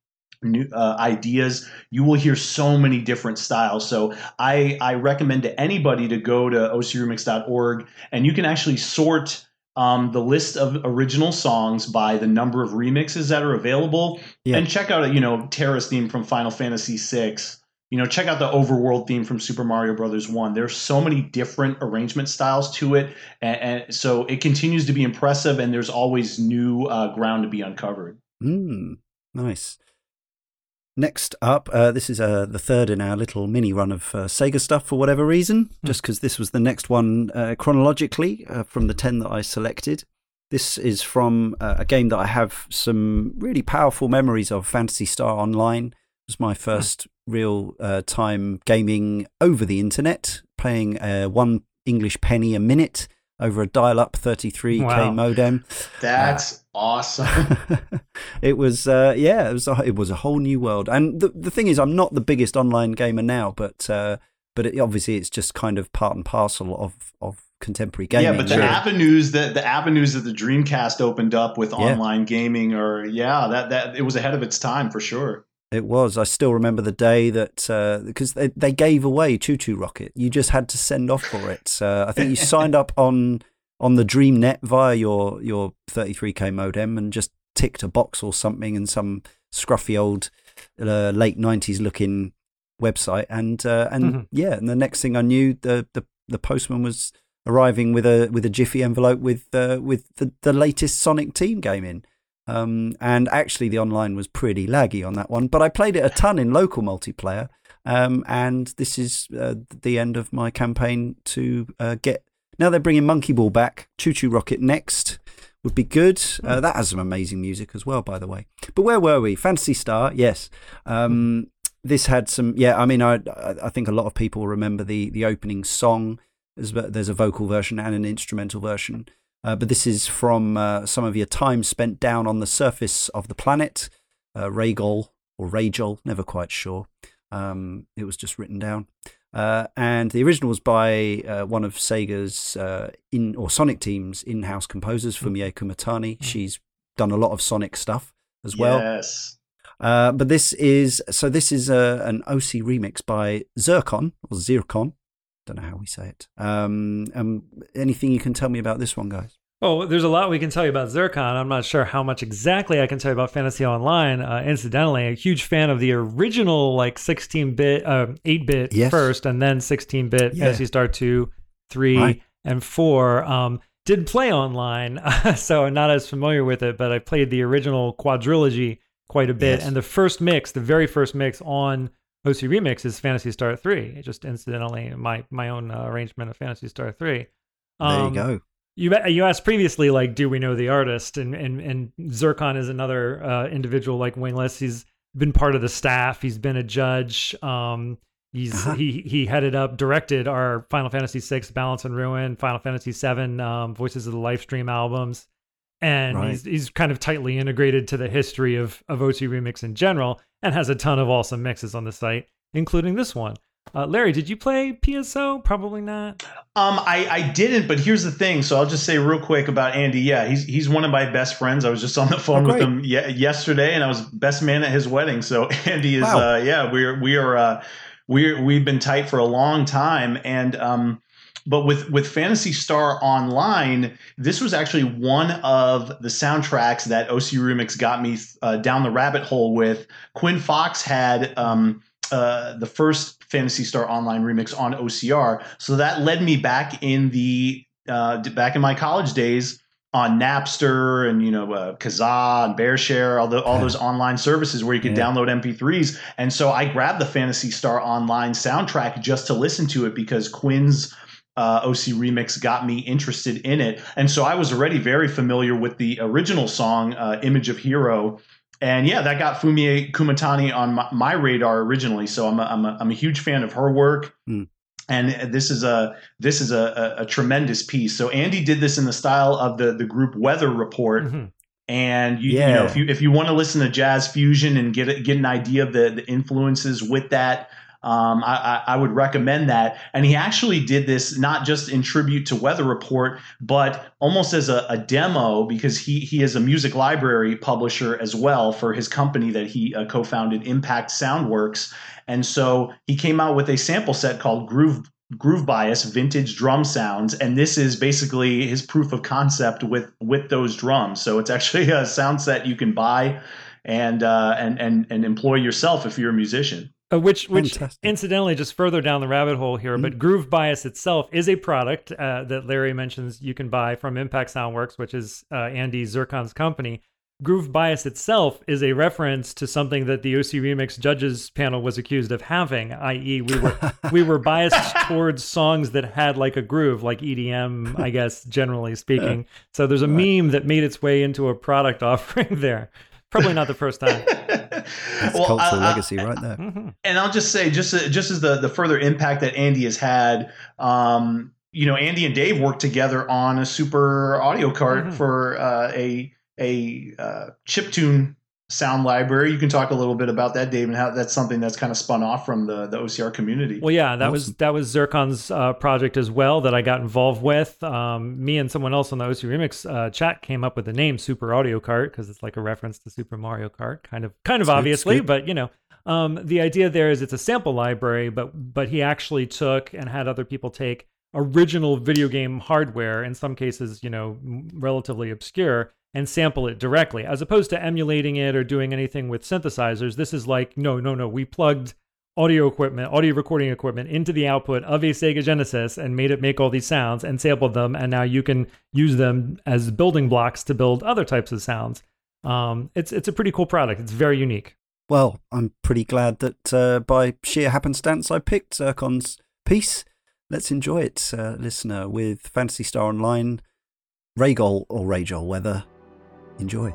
new uh, ideas. You will hear so many different styles. So I, I recommend to anybody to go to ocremix.org and you can actually sort um, the list of original songs by the number of remixes that are available Yeah. and check out a you know Terra's theme from Final Fantasy VI. You know, check out the overworld theme from Super Mario Brothers One. There's so many different arrangement styles to it, and, and so it continues to be impressive. And there's always new uh, ground to be uncovered. Mm, nice. Next up, uh, this is uh, the third in our little mini run of uh, Sega stuff for whatever reason, Hmm. just because this was the next one uh, chronologically uh, from the 10 that I selected. This is from uh, a game that I have some really powerful memories of Phantasy Star Online. It was my first real uh, time gaming over the internet, playing uh, one English penny a minute over a dial up 33k Wow. modem. That's awesome. it was uh, yeah, it was a, it was a whole new world. And the the thing is, I'm not the biggest online gamer now, but uh, but it, obviously it's just kind of part and parcel of of contemporary gaming. yeah, but the really. avenues that the avenues that the Dreamcast opened up with Yeah. online gaming or yeah, that that it was ahead of its time for sure. It was. I still remember the day that because they they gave away ChuChu Rocket. You just had to send off for it. Uh, I think you signed up on on the DreamNet via your your 33k modem and just ticked a box or something in some scruffy old uh, late 90s looking website and uh, and Mhm. yeah and the next thing I knew the the, the postman was arriving with a with a jiffy envelope with uh, with the, the latest Sonic Team game in um, and actually the online was pretty laggy on that one but I played it a ton in local multiplayer. Um, and this is uh, the end of my campaign to uh, get now they're bringing Monkey Ball back ChuChu Rocket next would be good. Uh, that has some amazing music as well by the way. But where were we? Phantasy Star yes. Um, this had some yeah i mean I, I i think a lot of people remember the the opening song. There's a vocal version and an instrumental version uh, but this is from uh, some of your time spent down on the surface of the planet uh, Ragol or Ragel never quite sure um, it was just written down uh, and the original was by uh, one of Sega's uh, in or Sonic Team's in-house composers, Fumie Kumatani. She's done a lot of Sonic stuff as well. Yes. Uh, but this is so this is a, an OC remix by Zircon or Zircon. Don't know how we say it. Um, um, anything you can tell me about this one, guys? Oh, there's a lot we can tell you about Zircon. I'm not sure how much exactly I can tell you about Phantasy Online. Uh, incidentally, a huge fan of the original like 16-bit, uh, 8-bit Yes. first, and then 16-bit Yeah. Phantasy Star 2, 3, Right. and 4. Um, did play online, so I'm not as familiar with it, but I played the original quadrilogy quite a bit. Yes. And the first mix, the very first mix on OC Remix is Phantasy Star 3. Just incidentally, my my own uh, arrangement of Phantasy Star 3. There Um, you go. you you asked previously, like, do we know the artist? And and and Zircon is another uh, individual like Wingless. He's been part of the staff. He's been a judge. Um, he's Uh-huh. he he headed up, directed our Final Fantasy VI, Balance and Ruin, Final Fantasy VII, um, Voices of the Life Stream albums, and Right. he's he's kind of tightly integrated to the history of of OC Remix in general, and has a ton of awesome mixes on the site, including this one. Uh, Larry, did you play PSO? Probably not. Um, I, I didn't, but here's the thing. So I'll just say real quick about Andy. Yeah, he's he's one of my best friends. I was just on the phone Oh, with him ye- yesterday, and I was best man at his wedding. So Andy is, Wow. uh, yeah, we're we are uh, we're we've been tight for a long time, and um, but with with Phantasy Star Online, this was actually one of the soundtracks that OC Remix got me uh, down the rabbit hole with. Quinn Fox had um, uh, the first Phantasy Star Online remix on OCR, so that led me back in the uh, back in my college days on Napster and you know uh, Kazaa and BearShare, all the all those online services where you could Yeah. download MP3s. And so I grabbed the Phantasy Star Online soundtrack just to listen to it because Quinn's uh, OC remix got me interested in it. And so I was already very familiar with the original song, uh, Image of Hero. And yeah, that got Fumie Kumatani on my, my radar originally. So I'm a, I'm, a, I'm a huge fan of her work. Mm. And this is a this is a, a, a tremendous piece. So Andy did this in the style of the the group Weather Report, Mhm. and you, you know if you if you want to listen to jazz fusion and get get an idea of the, the influences with that um, I, I, would recommend that. And he actually did this not just in tribute to weather report but almost as a, a demo because he he is a music library publisher as well for his company that he uh, co-founded impact soundworks. And so he came out with a sample set called groove groove bias vintage drum sounds. And this is basically his proof of concept with with those drums. So it's actually a sound set you can buy and uh, and and and employ yourself if you're a musician Uh, which, which Fantastic. incidentally, just further down the rabbit hole here, but Groove Bias itself is a product uh, that Larry mentions you can buy from Impact Soundworks, which is uh, Andy Zircon's company. Groove Bias itself is a reference to something that the OC Remix judges panel was accused of having, i.e., we were we were biased towards songs that had like a groove, like EDM, I guess, generally speaking. So there's a meme that made its way into a product offering there. Probably not the first time. That's well, cultural I, legacy right there. Mm-hmm. And I'll just say, just just as the the further impact that Andy has had, um, you know, Andy and Dave worked together on a super audio card mm-hmm. for uh, a a uh, chip tune sound library. You can talk a little bit about that, Dave, and how that's something that's kind of spun off from the the OCR community. Well, yeah, that awesome. was that was Zircon's uh, project as well that I got involved with. Um, me and someone else on the OC Remix uh, chat came up with the name Super Audio Cart because it's like a reference to Super Mario Kart, kind of kind of obviously, but you know. Um, the idea there is it's a sample library, but but he actually took and had other people take original video game hardware, in some cases, you know, relatively obscure, and sample it directly, as opposed to emulating it or doing anything with synthesizers. This is like, no, no, no. We plugged audio equipment, audio recording equipment into the output of a Sega Genesis and made it make all these sounds and sampled them. And now you can use them as building blocks to build other types of sounds. Um, it's it's a pretty cool product. It's very unique. Well, I'm pretty glad that uh, by sheer happenstance I picked Zircon's piece. Let's enjoy it, uh, listener, with Phantasy Star Online, Ragol or Ragol, whether Enjoy.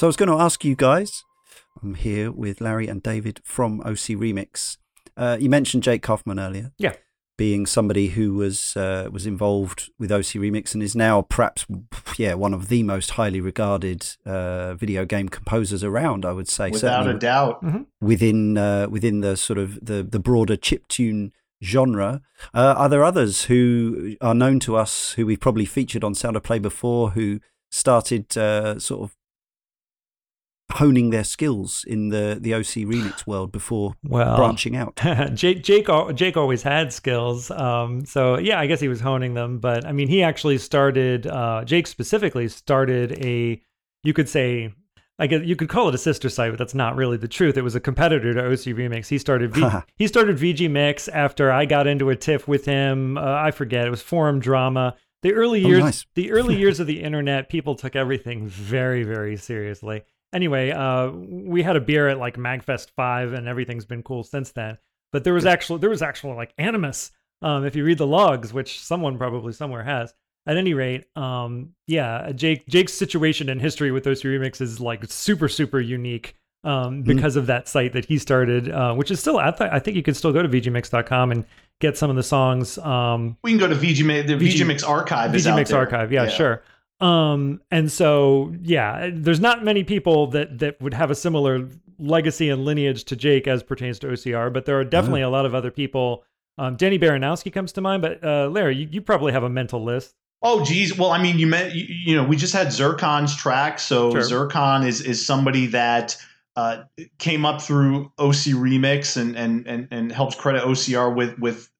So I was going to ask you guys. I'm here with Larry and David from OC Remix. Uh, you mentioned Jake Kaufman earlier. Yeah. Being somebody who was uh, was involved with OC Remix and is now perhaps yeah one of the most highly regarded uh, video game composers around. I would say without certainly a doubt. within uh, within the sort of the the broader chiptune genre. Uh, are there others who are known to us who we've probably featured on Sound of Play before who started uh, sort of honing their skills in the the OC remix world before Well, branching out? Jake, Jake, Jake always had skills. Um, so yeah, I guess he was honing them. But I mean, he actually started. Uh, Jake specifically started a. You could say. I guess you could call it a sister site, but that's not really the truth. It was a competitor to OC Remix. He started v- he started VG Mix after I got into a tiff with him. Uh, I forget it was forum drama. The early Oh, years, nice. the early years of the internet, people took everything very, very seriously. Anyway, uh, we had a beer at like Magfest Five, and everything's been cool since then. But there was actually there was actual like animus. Um, if you read the logs, which someone probably somewhere has. At any rate, um, yeah, Jake Jake's situation and history with those remixes is like super super unique um, because of that site that he started, uh, which is still I, th- I think you can still go to vgmix.com and get some of the songs. Um, We can go to VG the VG VG Mix archive. is VG out Mix there. archive, yeah, sure. Um, and so yeah, there's not many people that that would have a similar legacy and lineage to Jake as pertains to OCR, but there are definitely a lot of other people. Um, Danny Baranowski comes to mind, but uh, Larry, you, you probably have a mental list. Oh, geez. Well, I mean, you met, you, you know, we just had Zircon's track. So Sure. Zircon is is somebody that uh, came up through OC Remix and and and and helps credit OCR with with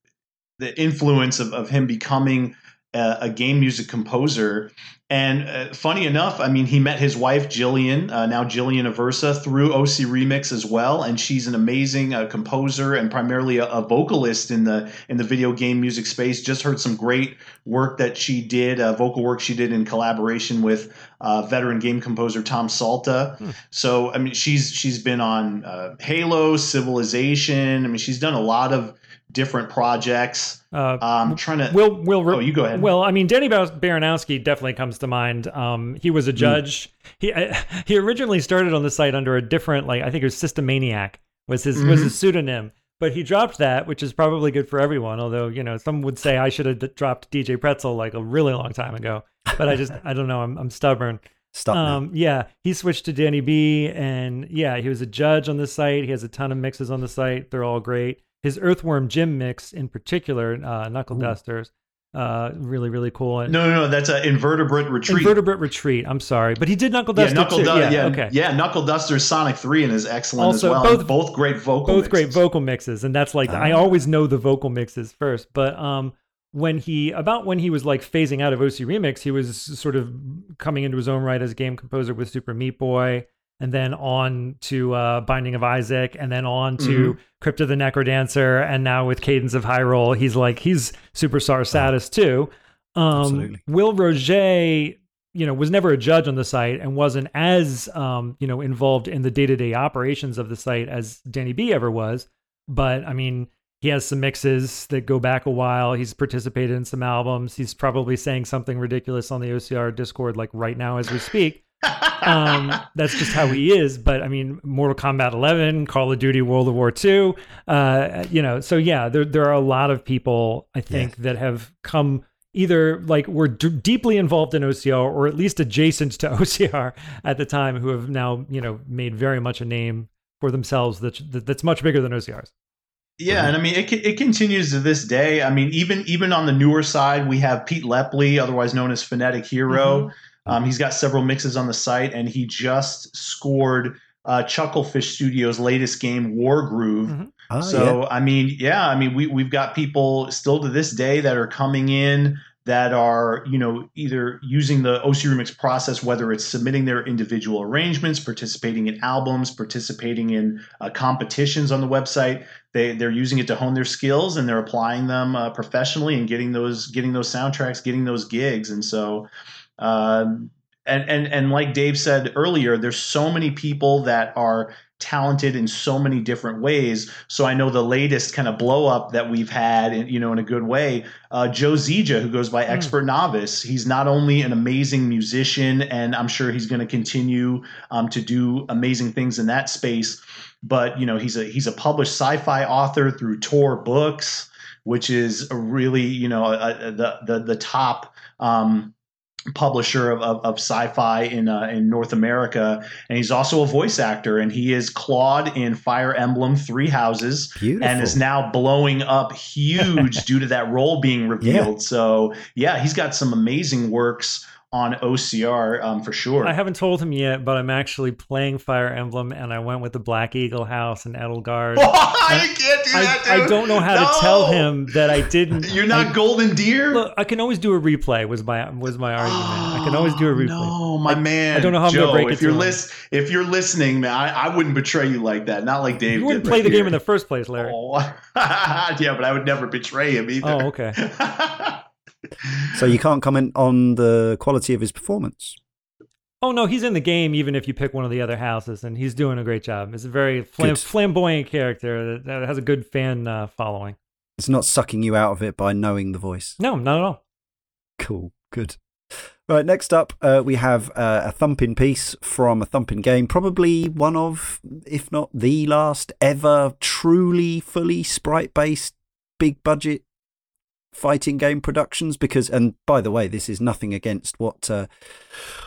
the influence of, of him becoming a, a game music composer. And uh, funny enough, I mean, he met his wife Jillian, uh, now Jillian Aversa, through OC Remix as well, and she's an amazing uh, composer and primarily a, a vocalist in the in the video game music space. Just heard some great work that she did, uh, vocal work she did in collaboration with uh, veteran game composer Tom Salta. Hmm. So I mean, she's she's been on uh, Halo, Civilization. I mean, she's done a lot of different projects. Uh, Um, trying to. Will Will oh, you go ahead. Well, I mean, Danny Bar- Baranowski definitely comes to mind. Um, he Hmm. was a judge. He uh, he originally started on the site under a different, like I think it was Systemaniac was his was Mhm. his pseudonym. But he dropped that, which is probably good for everyone. Although you know, some would say I should have d- dropped DJ Pretzel like a really long time ago. But I just I don't know. I'm I'm stubborn. Stuck now. Um, yeah, he switched to Danny B, and yeah, he was a judge on the site. He has a ton of mixes on the site. They're all great. His Earthworm Jim mix, in particular, uh, Knuckle Ooh. Dusters, uh, really really cool. And no, no, no. That's an invertebrate retreat. Invertebrate Retreat. I'm sorry, but he did Knuckle yeah, Knuckle too. Du- yeah, yeah, okay. yeah, Knuckle Duster's Sonic Three and is excellent Also, as well. both- both great vocal. both great mixes. vocal mixes and that's like i Ah. always know the vocal mixes first but um when he about when he was like phasing out of oc remix he was sort of coming into his own right as a game composer with super meat boy and then on to uh, binding of isaac and then on to Crypt of the NecroDancer and now with cadence of hyrule he's like he's superstar status too. Um Absolutely. Will Roget you know was never a judge on the site and wasn't as um you know involved in the day-to-day operations of the site as danny b ever was. But i mean he has some mixes that go back a while. He's participated in some albums. He's probably saying something ridiculous on the ocr discord like right now as we speak um, that's just how he is. But I mean, Mortal Kombat 11, Call of Duty, World of War 2, uh, you know. So yeah, there there are a lot of people I think that have come either like were d- deeply involved in OCR or at least adjacent to OCR at the time who have now you know made very much a name for themselves that's that's much bigger than OCR's. Yeah, and I mean it it continues to this day. I mean even even on the newer side, we have Pete Lepley, otherwise known as Phonetic Hero. Um, he's got several mixes on the site, and he just scored uh, Chucklefish Studios' latest game, Wargroove. Mhm. Ah, so I mean, yeah, I mean we we've got people still to this day that are coming in that are you know either using the OC Remix process, whether it's submitting their individual arrangements, participating in albums, participating in uh, competitions on the website. They they're using it to hone their skills and they're applying them uh, professionally and getting those getting those soundtracks, getting those gigs, and so. Um, and and and like Dave said earlier, there's so many people that are talented in so many different ways. So I know the latest kind of blow up that we've had, in, you know, in a good way. Uh, Joe Zieja, who goes by mm. Expert Novice, he's not only an amazing musician, and I'm sure he's going to continue um, to do amazing things in that space. But you know, he's a he's a published sci-fi author through Tor Books, which is a really you know a, a, the the the top. Um, publisher of, of, of, sci-fi in uh, in North America, and he's also a voice actor. And he is Claude in Fire Emblem Three Houses, Beautiful. and is now blowing up huge due to that role being revealed. Yeah. So yeah, he's got some amazing works on OCR um, for sure. I haven't told him yet, but I'm actually playing Fire Emblem, and I went with the Black Eagle House and Edelgard. Why you can't do that, I, dude. I don't know how no. to tell him that I didn't. You're not I, Golden Deer. Look, I can always do a replay. Was my was my argument. Oh, I can always do a replay. No, my I, man. I don't know how I'm gonna break if it. You're to list, if you're listening, man, I, I wouldn't betray you like that. Not like Dave. You wouldn't play right the here. game in the first place, Larry. Oh. yeah, but I would never betray him either. Oh, okay. So you can't comment on the quality of his performance. Oh no, he's in the game even if you pick one of the other houses, and he's doing a great job. It's a very flam- flamboyant character that, has a good fan uh, following. It's not sucking you out of it by knowing the voice. No, not at all. Cool, good. Right, next up, uh, we have uh, a thumping piece from a thumping game, probably one of, if not the last ever truly fully sprite based big budget fighting game productions because and by the way this is nothing against what uh,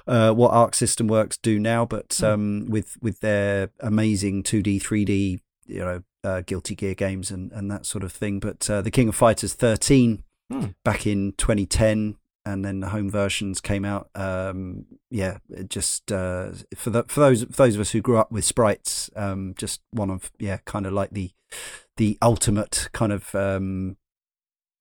uh, what Arc System Works do now but hmm. um, with with their amazing 2D 3D you know uh, Guilty Gear games and and that sort of thing but uh, the King of Fighters 13 hmm. back in 2010 and then the home versions came out um, yeah just uh, for the, for those for those of us who grew up with sprites um, just one of yeah kind of like the the ultimate kind of um,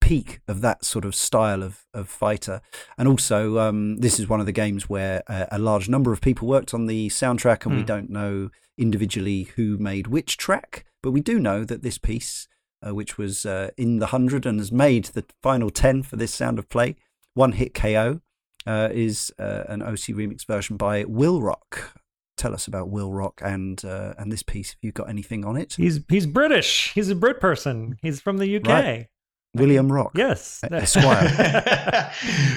peak of that sort of style of, of fighter. And also, um, this is one of the games where a, a, large number of people worked on the soundtrack, and mm. we hmm. don't know individually who made which track, but we do know that this piece, uh, which was uh, in the 100 and has made the final 10 for this sound of play, One Hit KO, uh, is uh, an OC remix version by WillRock tell us about WillRock and uh, and this piece. If you've got anything on it, he's he's British. He's a Brit person. He's from the UK. Right. William Rock. Yes, Esquire.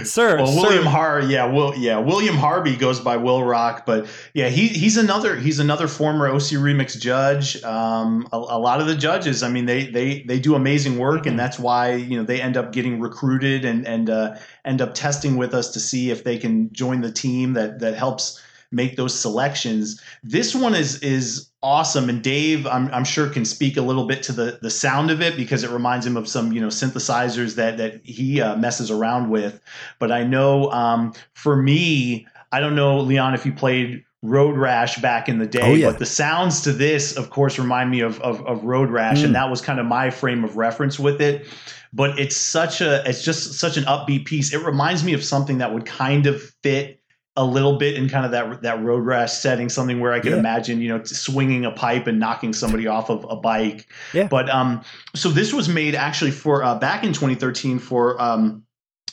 sir. Well, sir. William Har, yeah, Will, yeah, William Harvey goes by WillRock, but yeah, he he's another he's another former OC Remix judge. Um, a, a, lot of the judges, I mean, they they they do amazing work, mm-hmm. and that's why you know they end up getting recruited and and uh, end up testing with us to see if they can join the team that that helps make those selections. This one is is awesome, and Dave, I'm, I'm sure can speak a little bit to the the sound of it because it reminds him of some you know synthesizers that that he uh, messes around with. But I know um, for me, I don't know, Leon, if you played Road Rash back in the day. Oh, yeah. But the sounds to this, of course, remind me of, of, of Road Rash, mm. and that was kind of my frame of reference with it. But it's such a, it's just such an upbeat piece. It reminds me of something that would kind of fit a little bit in kind of that that road rash setting, something where I could yeah. imagine, you know, swinging a pipe and knocking somebody off of a bike. Yeah. But um, so this was made actually for uh, back in 2013 for um,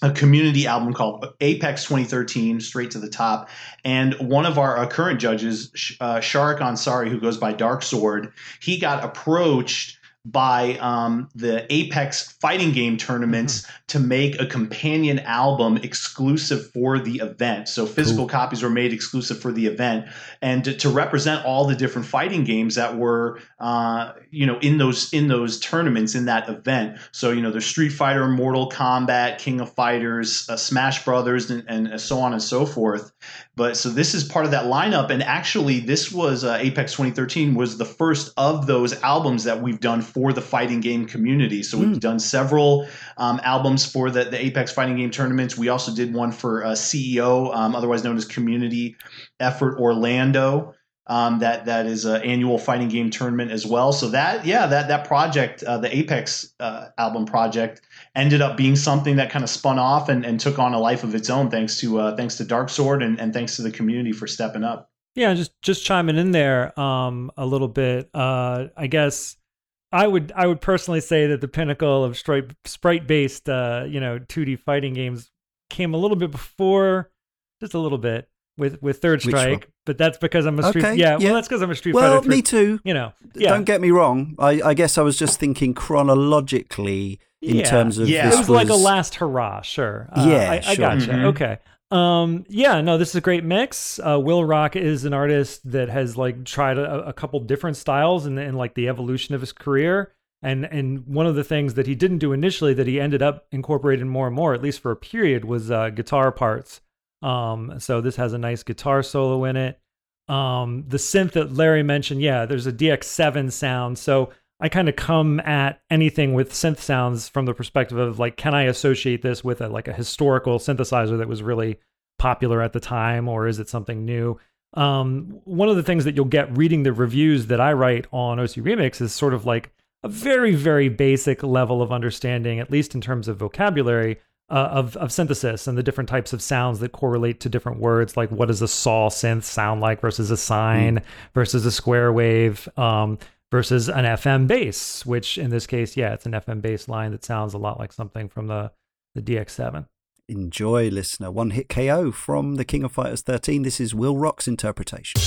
a community album called Apex 2013, straight to the top. And one of our uh, current judges, uh, Shariq Ansari, who goes by DarkeSword, he got approached by um, the Apex fighting game tournaments mm-hmm. to make a companion album exclusive for the event. So physical cool. copies were made exclusive for the event, and to, to represent all the different fighting games that were, uh, you know, in those in those tournaments in that event. So you know, there's Street Fighter, Mortal Kombat, King of Fighters, uh, Smash Brothers, and, and, so on and so forth. But so this is part of that lineup, and actually, this was uh, Apex 2013 was the first of those albums that we've done for the fighting game community. So we've mm. done several um, albums for the, the Apex fighting game tournaments. We also did one for uh, CEO, um, otherwise known as Community Effort Orlando. Um, that that is an annual fighting game tournament as well. So that yeah that that project, uh, the Apex uh, album project, ended up being something that kind of spun off and, and took on a life of its own thanks to uh, thanks to DarkeSword and, and thanks to the community for stepping up. Yeah, just just chiming in there um, a little bit. Uh, I guess I would I would personally say that the pinnacle of sprite sprite based uh, you know 2D fighting games came a little bit before, just a little bit, with with Third Strike, but that's because I'm a Street. Okay, yeah, yeah. well, that's because I'm a Street Well, Fighter. 3 me too. You know, yeah. Don't get me wrong. I, I guess I was just thinking chronologically in Yeah. terms of Yeah. this it was, like a last hurrah, sure. Uh, Yeah, I, I sure. gotcha. Mhm. Okay. Um, yeah, no, this is a great mix. Uh, WillRock is an artist that has like tried a, a couple different styles in, in like the evolution of his career. And and one of the things that he didn't do initially that he ended up incorporating more and more, at least for a period, was uh, guitar parts. Um, so this has a nice guitar solo in it. Um, the synth that Larry mentioned, yeah, there's a DX7 sound. So I kind of come at anything with synth sounds from the perspective of like, can I associate this with a like a historical synthesizer that was really popular at the time, or is it something new? Um, one of the things that you'll get reading the reviews that I write on OC Remix is sort of like a very, very basic level of understanding, at least in terms of vocabulary, uh, of of synthesis and the different types of sounds that correlate to different words, like what does a saw synth sound like versus a sine versus a square wave. Um, versus an FM bass, which in this case, yeah, it's an FM bass line that sounds a lot like something from the the DX7. Enjoy, listener. One hit KO from the King of Fighters 13. This is WillRock's interpretation.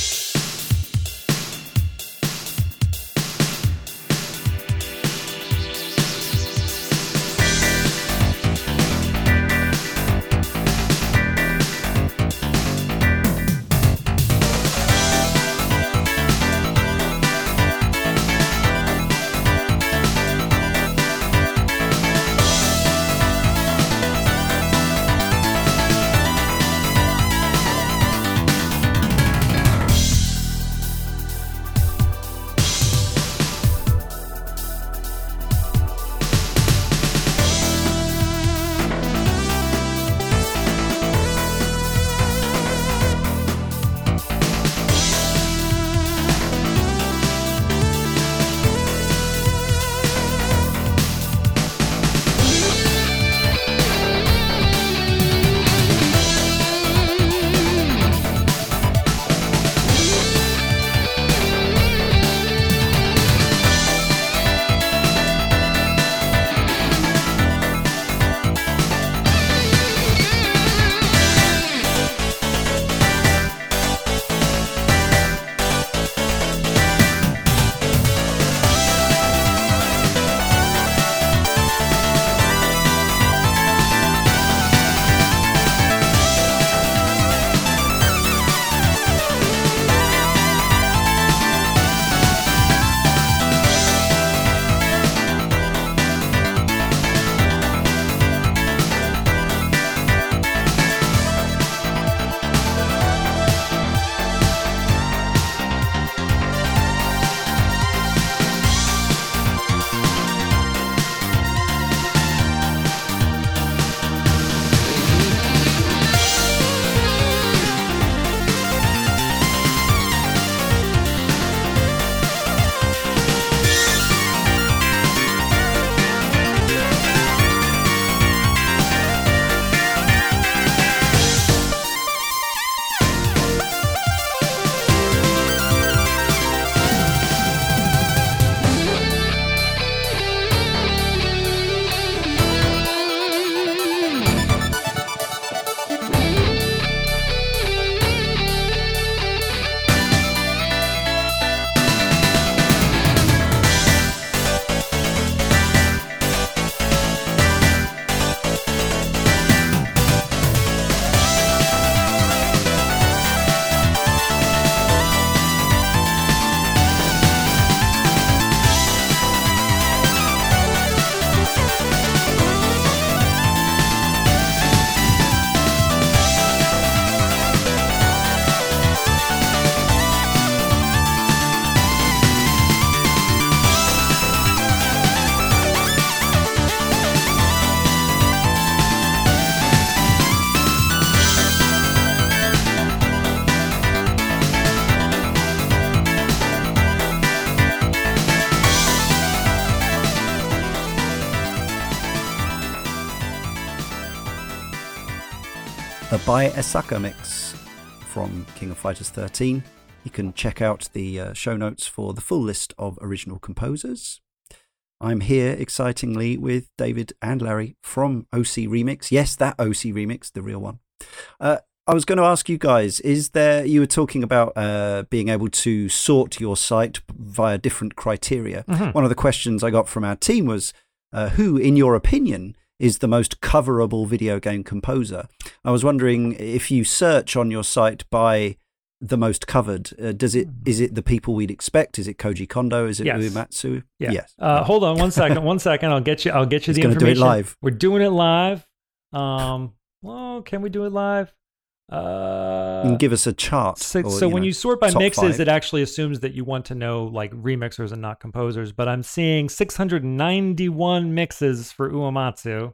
Bye Esaka mix from King of Fighters 13. You can check out the uh, show notes for the full list of original composers. I'm here excitingly with David and Larry from OC Remix. Yes, that OC Remix, the real one. Uh, I was going to ask you guys: Is there? You were talking about uh, being able to sort your site via different criteria. Mhm. One of the questions I got from our team was, uh, "Who, in your opinion, is the most coverable video game composer?" I was wondering if you search on your site by the most covered. Uh, does it? Is it the people we'd expect? Is it Koji Kondo? Is it Yes. Uematsu? Yeah. Yes. Uh, hold on one second. One second. I'll get you. I'll get you He's the gonna do it information. live. We're doing it live. Um. Well, can we do it live? Uh. and give us a chart. So, or, so when know, you sort by mixes, five. it actually assumes that you want to know like remixers and not composers. But I'm seeing 691 mixes for Uematsu,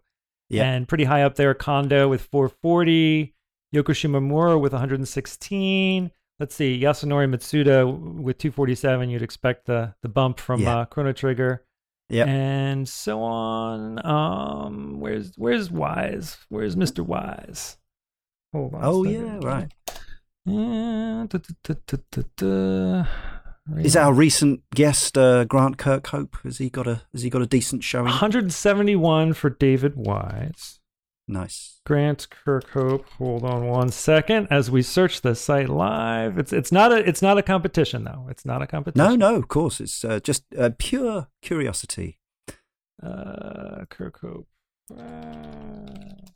Yeah. and pretty high up there, Kondo with 440, Yokoshima Shimomura with 116. Let's see, Yasunori Mitsuda with 247. You'd expect the the bump from Yeah. uh, Chrono Trigger, Yep. and so on. Um, where's where's Wise? Where's Mister Wise? Hold on. Oh yeah, right. Duh, duh, duh, duh. Is our recent guest uh, Grant Kirkhope? Has he got a Has he got a decent showing? 171 for David Wise. Nice. Grant Kirkhope. Hold on one second as we search the site live. It's it's not a it's not a competition though. It's not a competition. No, no, of course. It's uh, just uh, pure curiosity. Uh, Kirkhope. Uh,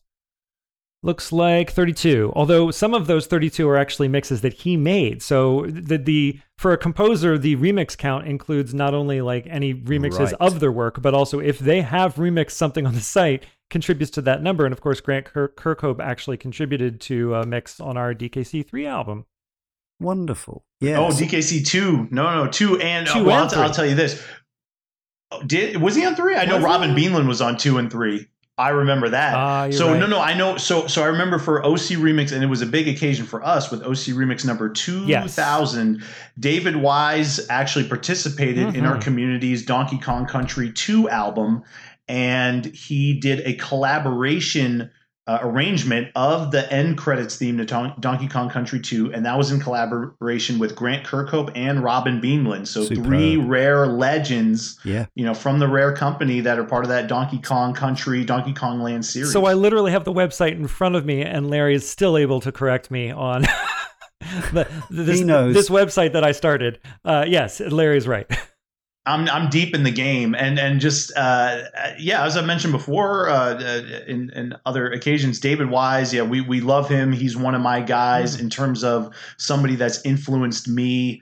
looks like 32. Although some of those 32 are actually mixes that he made. So the the for a composer, the remix count includes not only like any remixes Right. of their work, but also if they have remixed something on the site, contributes to that number. And of course, Grant Kirk- Kirkhope actually contributed to a mix on our DKC3 album. Wonderful. Yeah. Oh, DKC two. No, no, two and uh, Two oh, well, and I'll, I'll tell you this. Oh, Did was he on three? I know Was he? Robin Beanland was on two and three. I remember that. You're so right. no, no, I know. So so I remember for OC Remix, and it was a big occasion for us with OC Remix number two thousand. David Wise actually participated in our Mhm. community's Donkey Kong Country two album, and he did a collaboration. Uh, arrangement of the end credits theme to Don- Donkey Kong Country 2, and that was in collaboration with Grant Kirkhope and Robin Beanland. So Superb. three rare legends yeah. you know, from the Rare company that are part of that Donkey Kong Country, Donkey Kong Land series. So I literally have the website in front of me, and Larry is still able to correct me on the, this, He knows. this website that I started. Uh, yes, Larry's right. I'm I'm deep in the game, and and just uh, yeah, as I mentioned before, uh, uh, in in other occasions, David Wise, yeah, we we love him. He's one of my guys in terms of somebody that's influenced me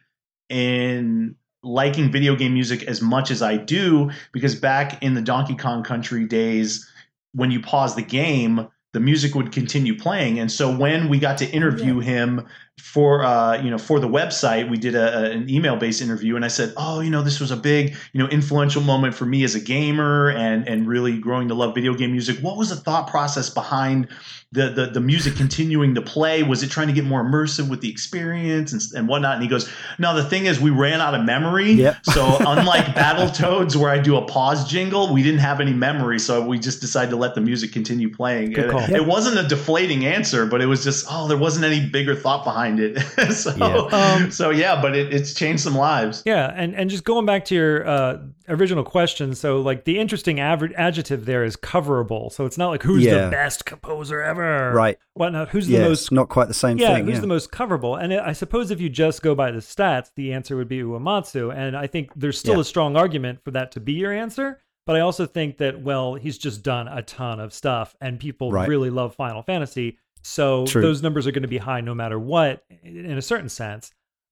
in liking video game music as much as I do, because back in the Donkey Kong Country days, when you pause the game. The music would continue playing, and so when we got to interview him for uh, you know for the website we did a, an email based interview and i said oh you know this was a big you know influential moment for me as a gamer and and really growing to love video game music. What was the thought process behind the the, the music continuing to play? Was it trying to get more immersive with the experience and, and whatnot? And he goes no the thing is we ran out of memory. Yep. so unlike battletoads where i do a pause jingle we didn't have any memory so we just decided to let the music continue playing. And call. it wasn't a deflating answer but it was just oh there wasn't any bigger thought behind it so Yeah. Um, so yeah but it, it's changed some lives Yeah, and and just going back to your uh, original question, so like the interesting aver- adjective there is coverable. So it's not like who's Yeah. the best composer ever, Right. Whatnot. Who's the most not quite the same yeah, thing. who's yeah. the most coverable? And I suppose if you just go by the stats, the answer would be Uematsu. And I think there's still Yeah. a strong argument for that to be your answer. But I also think that, well, he's just done a ton of stuff and people Right. really love Final Fantasy. So True. those numbers are going to be high no matter what, in a certain sense.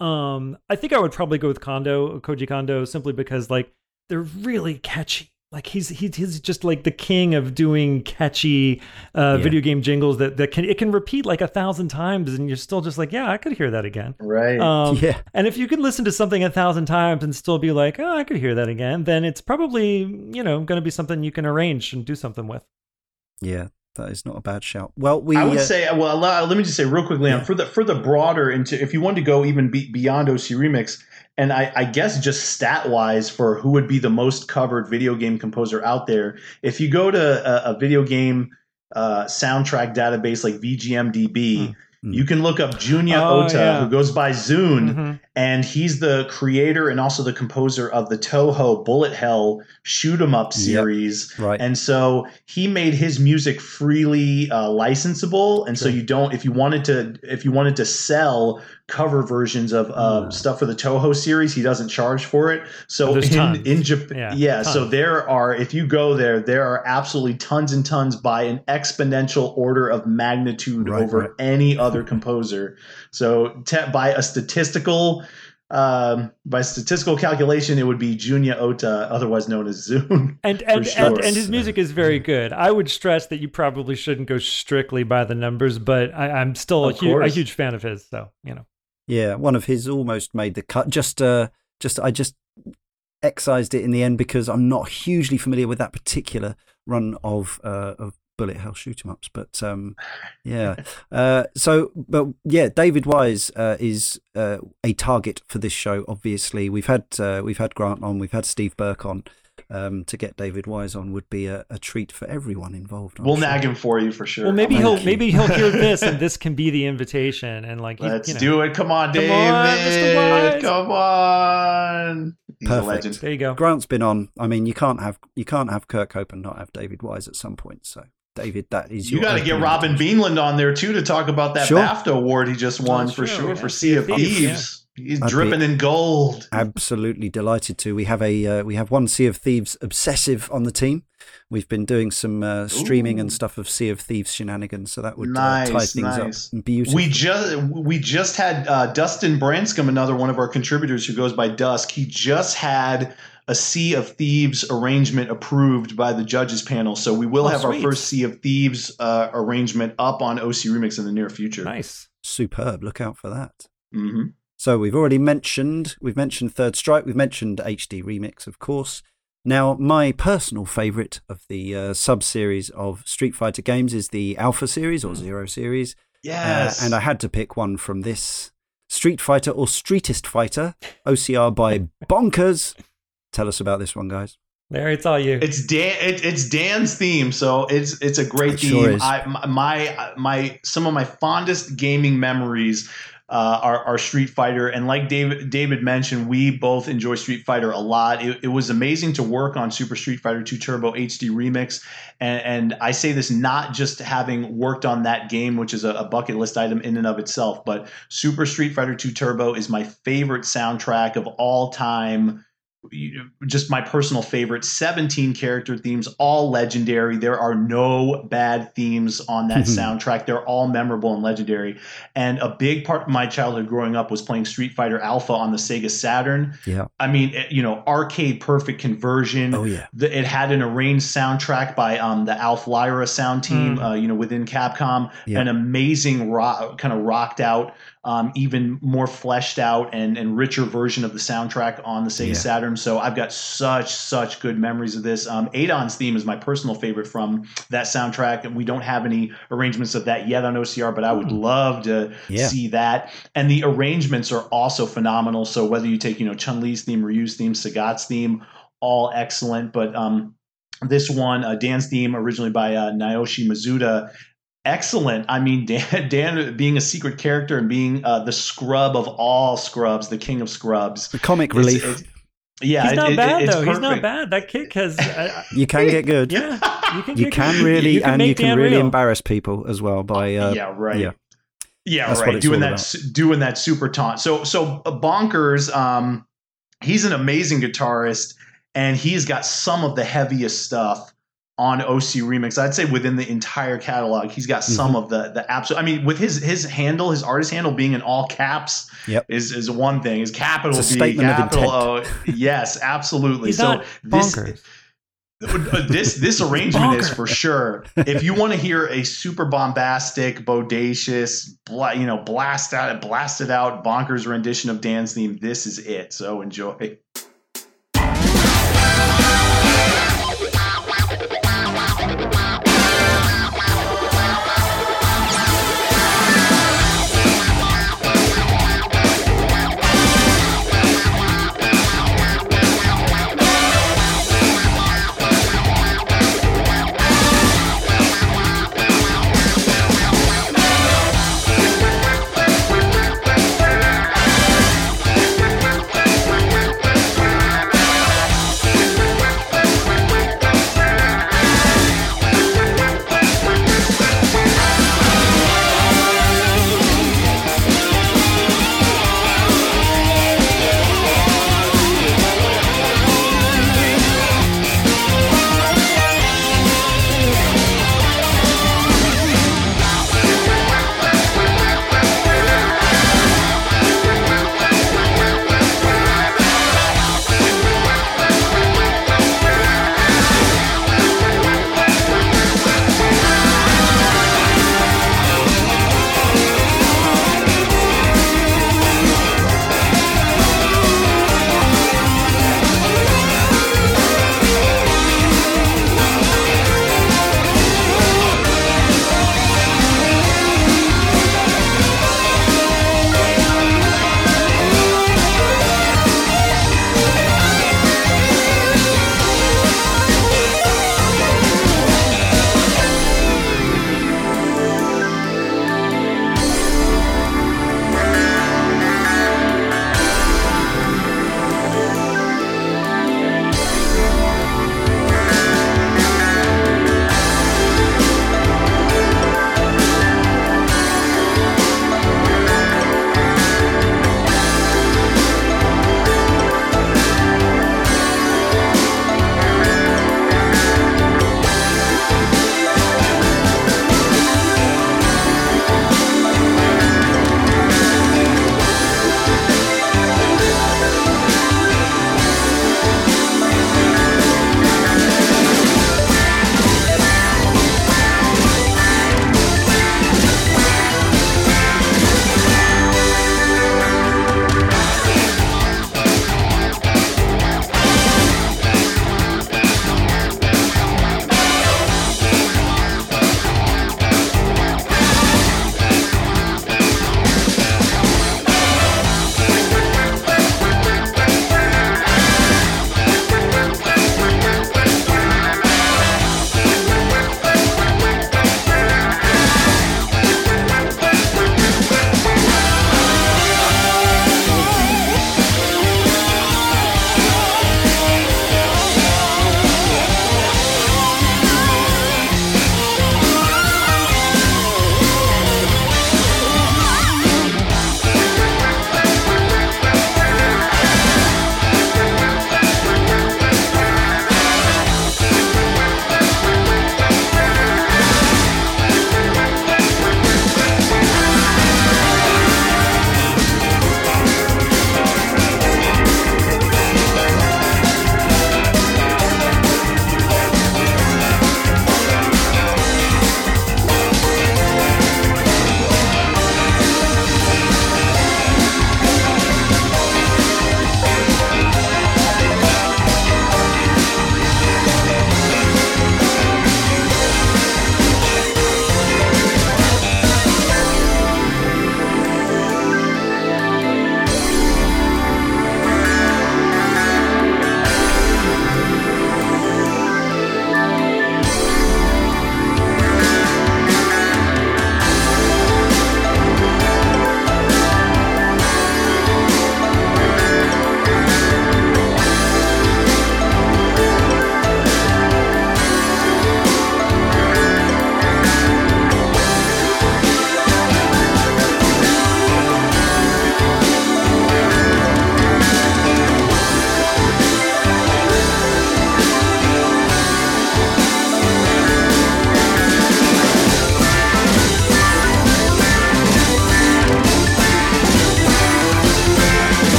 Um, I think I would probably go with Kondo, Koji Kondo, simply because like they're really catchy. Like he's he's he's just like the king of doing catchy uh, Yeah. video game jingles that that can it can repeat like a thousand times and you're still just like yeah I could hear that again. right Um, yeah. And if you can listen to something a thousand times and still be like oh I could hear that again, then it's probably you know going to be something you can arrange and do something with. Yeah. That is not a bad shout. Well, we. I would uh, say, well, let me just say real quickly Yeah. for the for the broader into if you want to go even be, beyond OC Remix, and I, I guess just stat wise for who would be the most covered video game composer out there, if you go to a, a video game uh, soundtrack database like VGMDB. Mm. You can look up Junya Oh, Ota, yeah. who goes by ZUN, Mhm. and he's the creator and also the composer of the Touhou Bullet Hell shoot 'em up Yep. series. Right. And so he made his music freely uh, licensable, and so you don't if you wanted to if you wanted to sell cover versions of uh, Mm. stuff for the Touhou series, he doesn't charge for it. So in tons. in Japan, Yeah, yeah, so there are if you go there, there are absolutely tons and tons by an exponential order of magnitude Right, over right. any other composer. So te- by a statistical um, by statistical calculation, it would be Junya Ota, otherwise known as ZUN. And and, sure. and and his music is very good. I would stress that you probably shouldn't go strictly by the numbers, but I, I'm still a, hu- a huge fan of his. So you know, Yeah, one of his almost made the cut. Just, uh, just I just excised it in the end because I'm not hugely familiar with that particular run of uh, of bullet hell shoot 'em ups. But um, yeah, uh, so but yeah, David Wise uh, is uh, a target for this show. Obviously, we've had uh, we've had Grant on, we've had Steve Burke on. Um, to get David Wise on would be a, a treat for everyone involved. I'm We'll sure. nag him for you for sure. well maybe Thank he'll you. maybe he'll hear this, and this can be the invitation, and like Let's you know, do it. Come on, Come on, Mr. Wise. Come on. He's Perfect. a legend. There you go. Grant's been on. I mean, you can't have you can't have Kirkhope and not have David Wise at some point. So, David, that is You your got to get Robin invitation. Beanland on there too to talk about that Sure. BAFTA award he just won That's for true, sure yeah. for Sea of Sea Thieves, Thieves. He's I'd dripping in gold. Absolutely delighted to. We have a uh, we have one Sea of Thieves obsessive on the team. We've been doing some uh, streaming Ooh. and stuff of Sea of Thieves shenanigans, so that would Nice, uh, tie things nice. up beautifully. We just we just had uh, Dustin Branscombe, another one of our contributors who goes by Dusk. He just had a Sea of Thieves arrangement approved by the judges panel, so we will Oh, have our first Sea of Thieves uh, arrangement up on OC Remix in the near future. Nice. Superb. Look out for that. hmm So we've already mentioned we've mentioned Third Strike, we've mentioned HD Remix, of course. Now, my personal favourite of the uh, sub series of Street Fighter games is the Alpha series or Zero series, Yes, uh, and I had to pick one from this Street Fighter or Streetest Fighter OCR by Bonkers. Tell us about this one, guys. Larry, it's all you. It's Dan. It, it's Dan's theme, so it's it's a great It theme. sure is. I, my, my my some of my fondest gaming memories uh, are, are Street Fighter, and like David David mentioned, we both enjoy Street Fighter a lot. It, it was amazing to work on Super Street Fighter 2 Turbo HD Remix, and, and I say this not just having worked on that game, which is a, a bucket list item in and of itself, but Super Street Fighter 2 Turbo is my favorite soundtrack of all time just my personal favorite 17 character themes all legendary there are no bad themes on that soundtrack they're all memorable and legendary and a big part of my childhood growing up was playing street fighter alpha on the sega saturn Yeah. i mean it- you know arcade perfect conversion Oh yeah. the, it had an arranged soundtrack by um, the Alph Lyla sound team, uh, you know, within Capcom. Yeah. An amazing rock, kind of rocked out, um, even more fleshed out and, and richer version of the soundtrack on the Sega Yeah. Saturn. So I've got such such good memories of this. Um, Adon's theme is my personal favorite from that soundtrack, and we don't have any arrangements of that yet on OCR, but I would love to Yeah. see that. And the arrangements are also phenomenal. So whether you take you know Chun Li's theme, Ryu's theme, Sagat's theme all excellent. But um, this one, uh, Dan's theme, originally by uh, Naoshi Mizuta, excellent. I mean, Dan, Dan being a secret character and being uh, the scrub of all scrubs, the king of scrubs. The comic It's- relief. it's- yeah, He's not it- bad it's though. He's not bad. That kick has. Uh, you can get good. yeah, you can. You get- can really you can and you can Dan really real. embarrass people as well by uh, yeah, right. yeah. Yeah, That's right. Doing that, su- doing that super taunt. So, so uh, bonkers. Um, he's an amazing guitarist, and he's got some of the heaviest stuff on OC Remix. I'd say within the entire catalog, he's got Mm-hmm. some of the the absolute. I mean, with his his handle, his artist handle being in all caps, Yep. is is one thing. His capital It's a B, statement of capital intent. O. Yes, absolutely. He's so not this uh, this this arrangement is for sure. If you want to hear a super bombastic, bodacious, bla- you know, blast out, blasted out, bonkers rendition of Dan's theme, this is it. So enjoy.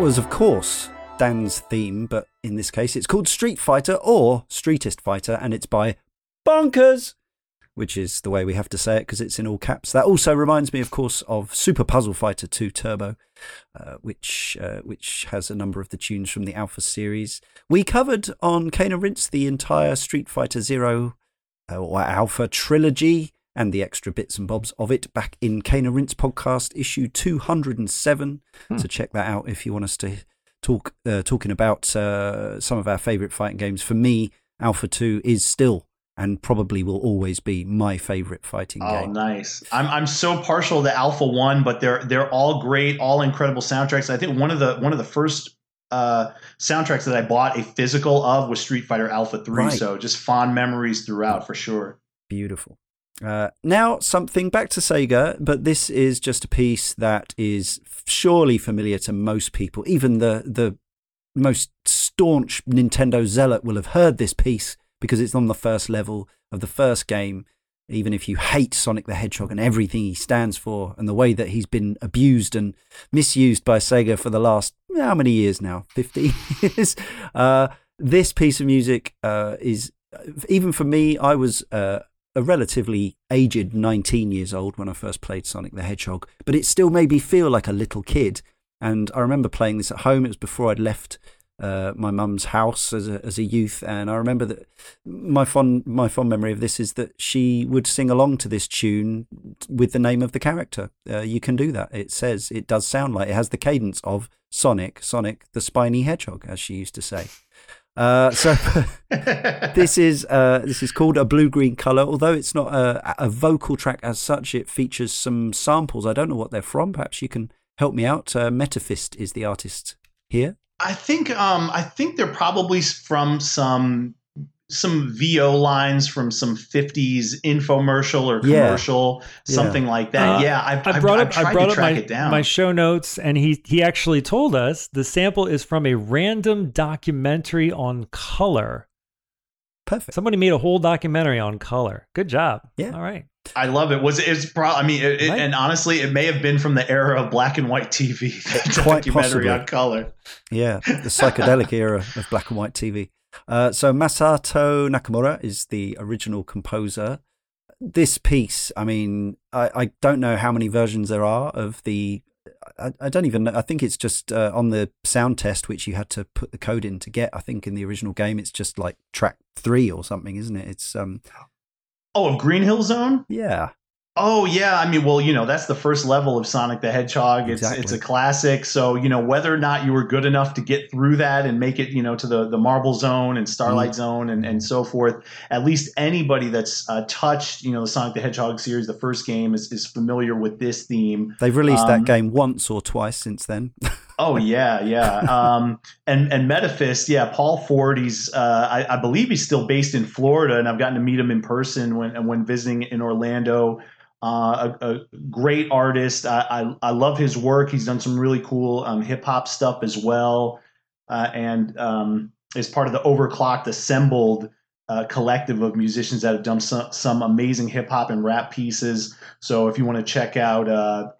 That was, of course, Dan's theme, but in this case, it's called Street Fighter or Streetest Fighter, and it's by Bonkers, which is the way we have to say it because it's in all caps. That also reminds me, of course, of Super Puzzle Fighter 2 Turbo, uh, which uh, which has a number of the tunes from the Alpha series. We covered on and Rinse the entire Street Fighter Zero uh, or Alpha trilogy and the extra bits and bobs of it back in Cane and Rinse podcast issue 207. Hmm. So check that out if you want us to talk uh, talking about uh, some of our favorite fighting games. For me, Alpha 2 is still and probably will always be my favorite fighting oh, game. Oh, nice! I'm I'm so partial to Alpha One, but they're they're all great, all incredible soundtracks. I think one of the one of the first uh, soundtracks that I bought a physical of was Street Fighter Alpha Three. Right. So just fond memories throughout for sure. Beautiful. Uh, now, something back to Sega, but this is just a piece that is surely familiar to most people. Even the, the most staunch Nintendo zealot will have heard this piece because it's on the first level of the first game. Even if you hate Sonic the Hedgehog and everything he stands for and the way that he's been abused and misused by Sega for the last, how many years now? 50 years? Uh, this piece of music uh, is, even for me, I was uh, a relatively aged 19 years old when I first played Sonic the Hedgehog, but it still made me feel like a little kid. And I remember playing this at home. It was before I'd left uh, my mum's house as a as a youth, and I remember that my fond my fond memory of this is that she would sing along to this tune with the name of the character. Uh, you can do that. It says it does sound like it has the cadence of Sonic, Sonic the spiny hedgehog, as she used to say. Uh, so this is uh, this is called a blue green color. Although it's not a, a, vocal track as such, it features some samples. I don't know what they're from. Perhaps you can help me out. Uh, Metaphist is the artist here. I think um, I think they're probably from some some VO lines from some 50s infomercial or commercial, yeah. something yeah. like that. Uh, yeah, I've, I brought I've, up, I've I brought up my, my show notes, and he he actually told us the sample is from a random documentary on color. Perfect. Somebody made a whole documentary on color. Good job. Yeah. All right. I love it. Was it? It's probably. I mean, it, it, and honestly, it may have been from the era of black and white TV. Quite documentary possibly. on color. Yeah, the psychedelic era of black and white TV. Uh, so Masato Nakamura is the original composer. This piece, I mean, I, I don't know how many versions there are of the. I, I don't even know. I think it's just uh, on the sound test, which you had to put the code in to get. I think in the original game, it's just like track three or something, isn't it? It's um. Oh, of Green Hill Zone. Yeah. Oh yeah, I mean, well, you know, that's the first level of Sonic the Hedgehog. It's exactly. it's a classic. So you know, whether or not you were good enough to get through that and make it, you know, to the the Marble Zone and Starlight mm. Zone and and so forth, at least anybody that's uh, touched, you know, the Sonic the Hedgehog series, the first game is is familiar with this theme. They've released um, that game once or twice since then. oh yeah, yeah. Um, and and Metaphist, yeah, Paul Ford. He's uh, I, I believe he's still based in Florida, and I've gotten to meet him in person when when visiting in Orlando uh, a, a, great artist. I, I, I, love his work. He's done some really cool um, hip hop stuff as well, uh, and um, is part of the Overclocked Assembled uh, collective of musicians that have done some, some amazing hip hop and rap pieces. So if you want to check out uh,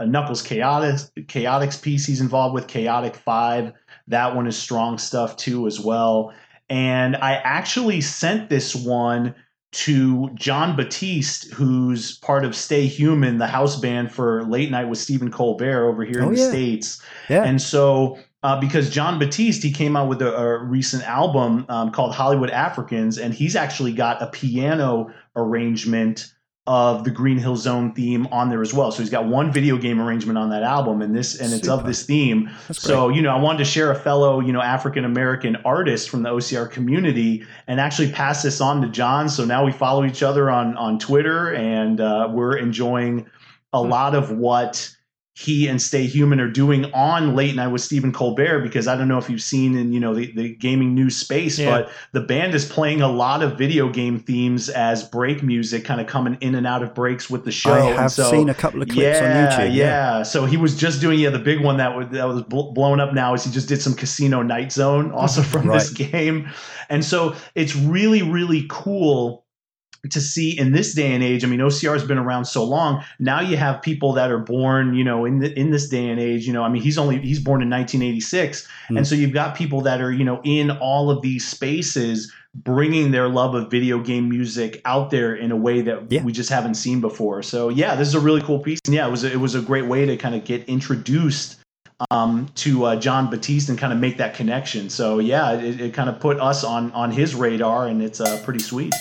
a Knuckles Chaotic Chaotix piece, he's involved with Chaotic Five. That one is strong stuff too as well. And I actually sent this one to Jon Batiste, who's part of Stay Human, the house band for Late Night with Stephen Colbert over here oh, in the yeah. States. Yeah. And so, uh, because Jon Batiste, he came out with a, a recent album um, called Hollywood Africans, and he's actually got a piano arrangement of the Green Hill Zone theme on there as well. So he's got one video game arrangement on that album, and this and it's Super. of this theme. so you know, I wanted to share a fellow you know African American artist from the OCR community and actually pass this on to Jon. So now we follow each other on on Twitter, and uh, we're enjoying a hmm. lot of what he and Stay Human are doing on Late Night with Stephen Colbert because I don't know if you've seen in you know the, the gaming news space, yeah. but the band is playing a lot of video game themes as break music, kind of coming in and out of breaks with the show. I have so, seen a couple of clips yeah, on YouTube. Yeah. yeah, so he was just doing yeah the big one that was, that was blown up now is he just did some Casino Night Zone also from right. this game, and so it's really really cool to see in this day and age. I mean, OCR has been around so long. Now you have people that are born, you know, in the, in this day and age. You know, I mean, he's only he's born in 1986, mm. and so you've got people that are, you know, in all of these spaces bringing their love of video game music out there in a way that yeah. we just haven't seen before. So yeah, this is a really cool piece. And yeah, it was a, it was a great way to kind of get introduced um, to uh, Jon Batiste and kind of make that connection. So yeah, it, it kind of put us on on his radar, and it's uh, pretty sweet.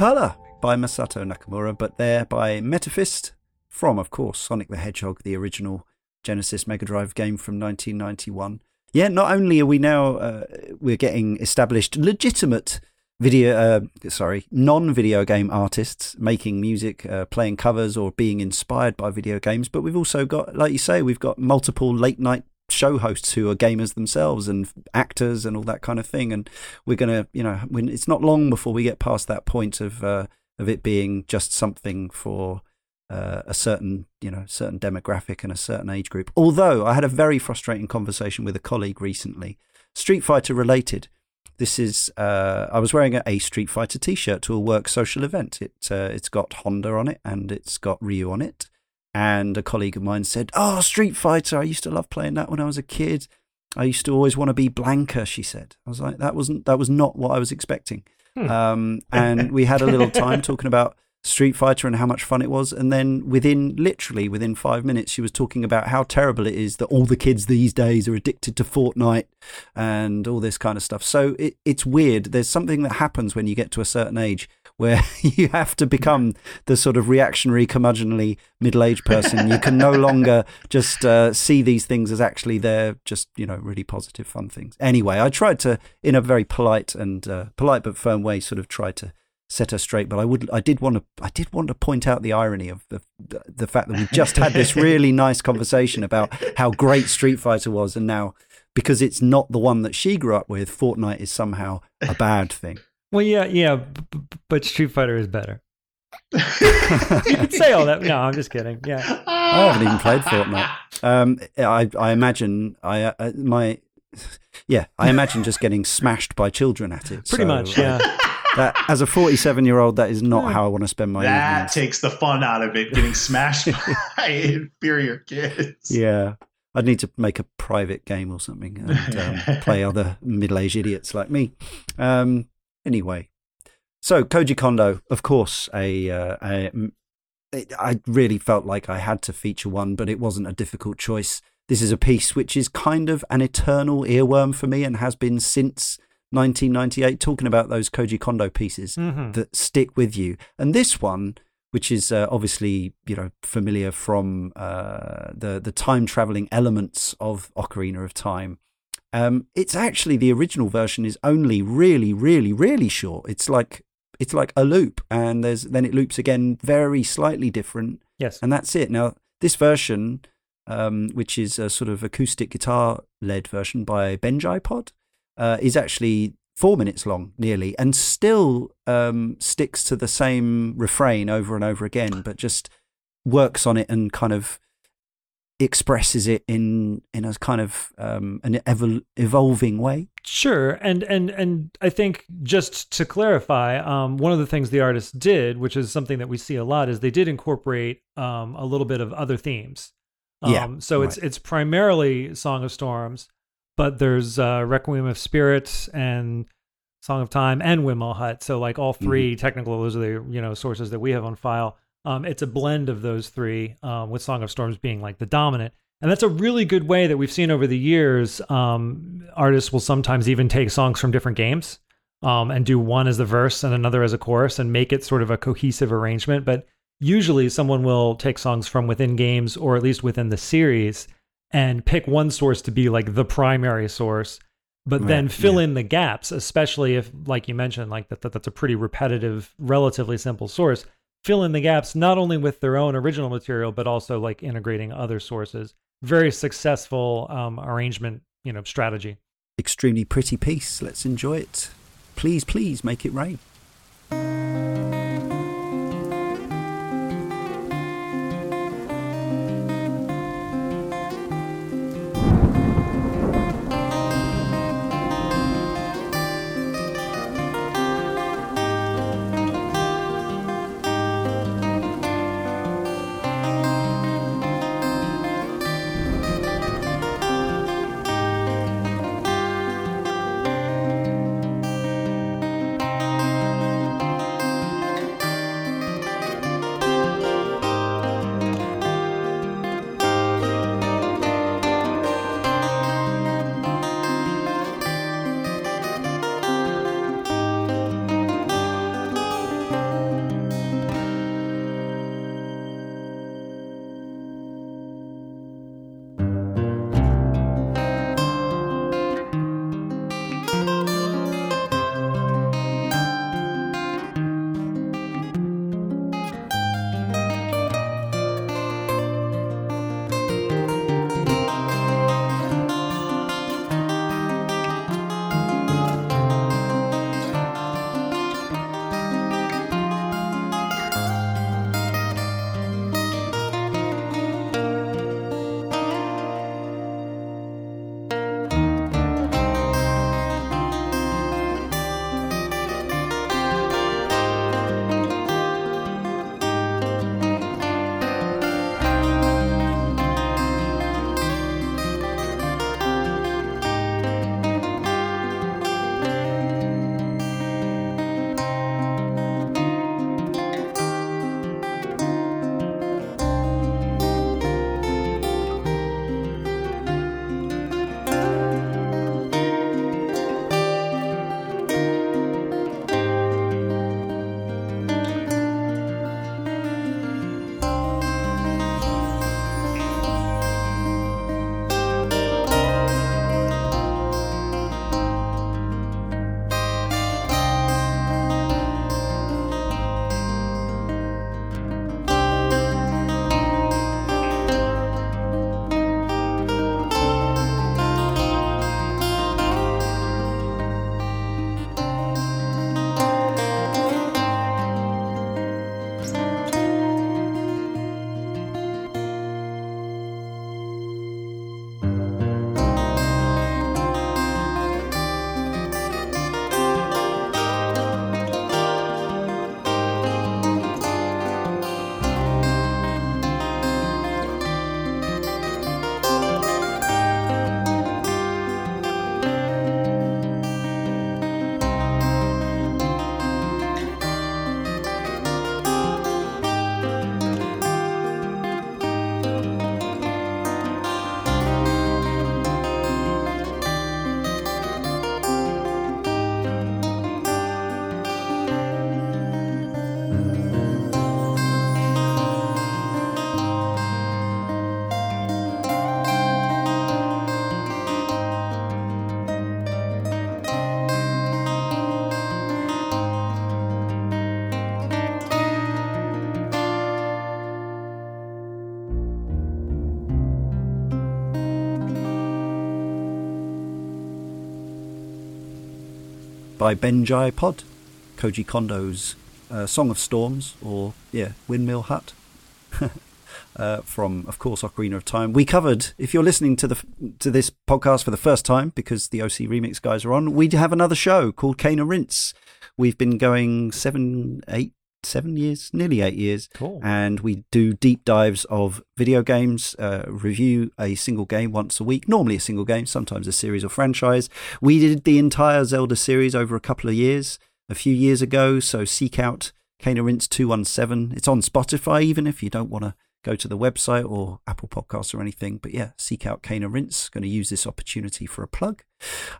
Color by Masato Nakamura, but there by Metaphist from, of course, Sonic the Hedgehog, the original Genesis Mega Drive game from 1991. Yeah, not only are we now uh, we're getting established legitimate video, uh, sorry, non-video game artists making music, uh, playing covers, or being inspired by video games, but we've also got, like you say, we've got multiple late night show hosts who are gamers themselves and actors and all that kind of thing. And we're gonna, you know, when it's not long before we get past that point of uh, of it being just something for uh, a certain, you know, certain demographic and a certain age group. Although I had a very frustrating conversation with a colleague recently, Street Fighter related, This is uh, I was wearing a Street Fighter T-shirt to a work social event. It uh, it's got Honda on it and it's got Ryu on it. And a colleague of mine said, "Oh, Street Fighter! I used to love playing that when I was a kid. I used to always want to be Blanka." She said. I was like, "That wasn't that was not what I was expecting." Hmm. Um, and we had a little time talking about Street Fighter and how much fun it was. And then within literally within five minutes, she was talking about how terrible it is that all the kids these days are addicted to Fortnite and all this kind of stuff. So it, it's weird. There's something that happens when you get to a certain age where you have to become the sort of reactionary, curmudgeonly middle aged person. You can no longer just uh, see these things as actually they're just, you know, really positive, fun things. Anyway, I tried to, in a very polite and uh, polite but firm way, sort of try to set her straight. But I would, I did want to, I did want to point out the irony of the the fact that we just had this really nice conversation about how great Street Fighter was, and now because it's not the one that she grew up with, Fortnite is somehow a bad thing. Well, yeah, yeah, b- b- but Street Fighter is better. you could say all that. No, I'm just kidding. Yeah, I haven't even played Fortnite. Um, I, I imagine I, uh, my, yeah, I imagine just getting smashed by children at it. pretty So, much. uh, Yeah. that, as a 47 year old, that is not how I want to spend my that evenings. takes the fun out of it, getting smashed by inferior kids. yeah. I'd need to make a private game or something and um, play other middle aged idiots like me. Um, anyway, so Koji Kondo, of course, a, uh, a it, I really felt like I had to feature one, but it wasn't a difficult choice. This is a piece which is kind of an eternal earworm for me and has been since 1998. Talking about those Koji Kondo pieces Mhm. that stick with you, and this one, which is uh, obviously you know familiar from uh, the the time traveling elements of Ocarina of Time. Um, it's actually the original version is only really, really, really short. It's like it's like a loop, and there's then it loops again, very slightly different, Yes. and that's it. Now this version, um, which is a sort of acoustic guitar led version by Benjaipod, uh, is actually four minutes long, nearly, and still um, sticks to the same refrain over and over again, but just works on it and kind of expresses it in in a kind of um, an evol- evolving way. Sure, and and and I think just to clarify, um, one of the things the artist did, which is something that we see a lot, is they did incorporate um, a little bit of other themes. Um, Yeah, so it's it's primarily Song of Storms, but there's uh, Requiem of Spirits and Song of Time and Windmill Hut. So like all 3 technical, those are the you know sources that we have on file. Um, it's a blend of those three, um, with Song of Storms being like the dominant. And that's a really good way that we've seen over the years. Um, artists will sometimes even take songs from different games um, and do one as the verse and another as a chorus and make it sort of a cohesive arrangement. But usually someone will take songs from within games or at least within the series and pick one source to be like the primary source, but then fill yeah. in the gaps, especially if, like you mentioned, like that, that that's a pretty repetitive, relatively simple source. Fill in the gaps not only with their own original material, but also like integrating other sources. Very successful um, arrangement, you know, strategy. Extremely pretty piece. Let's enjoy it. Please, please make it rain. By Benjaipod, Koji Kondo's uh, Song of Storms, or yeah, Windmill Hut. uh, from, of course, Ocarina of Time. We covered, if you're listening to the to this podcast for the first time, because the OC Remix guys are on, we have another show called Cane Rinse. We've been going seven, eight, seven years, nearly eight years. Cool. And we do deep dives of video games, uh, review a single game once a week, normally a single game, sometimes a series or franchise. We did the entire Zelda series over a couple of years, a few years ago. So seek out Cane Rinse 217. It's on Spotify, even if you don't want to go to the website or Apple Podcasts or anything. But yeah, seek out Kana Rinse. Going to use this opportunity for a plug.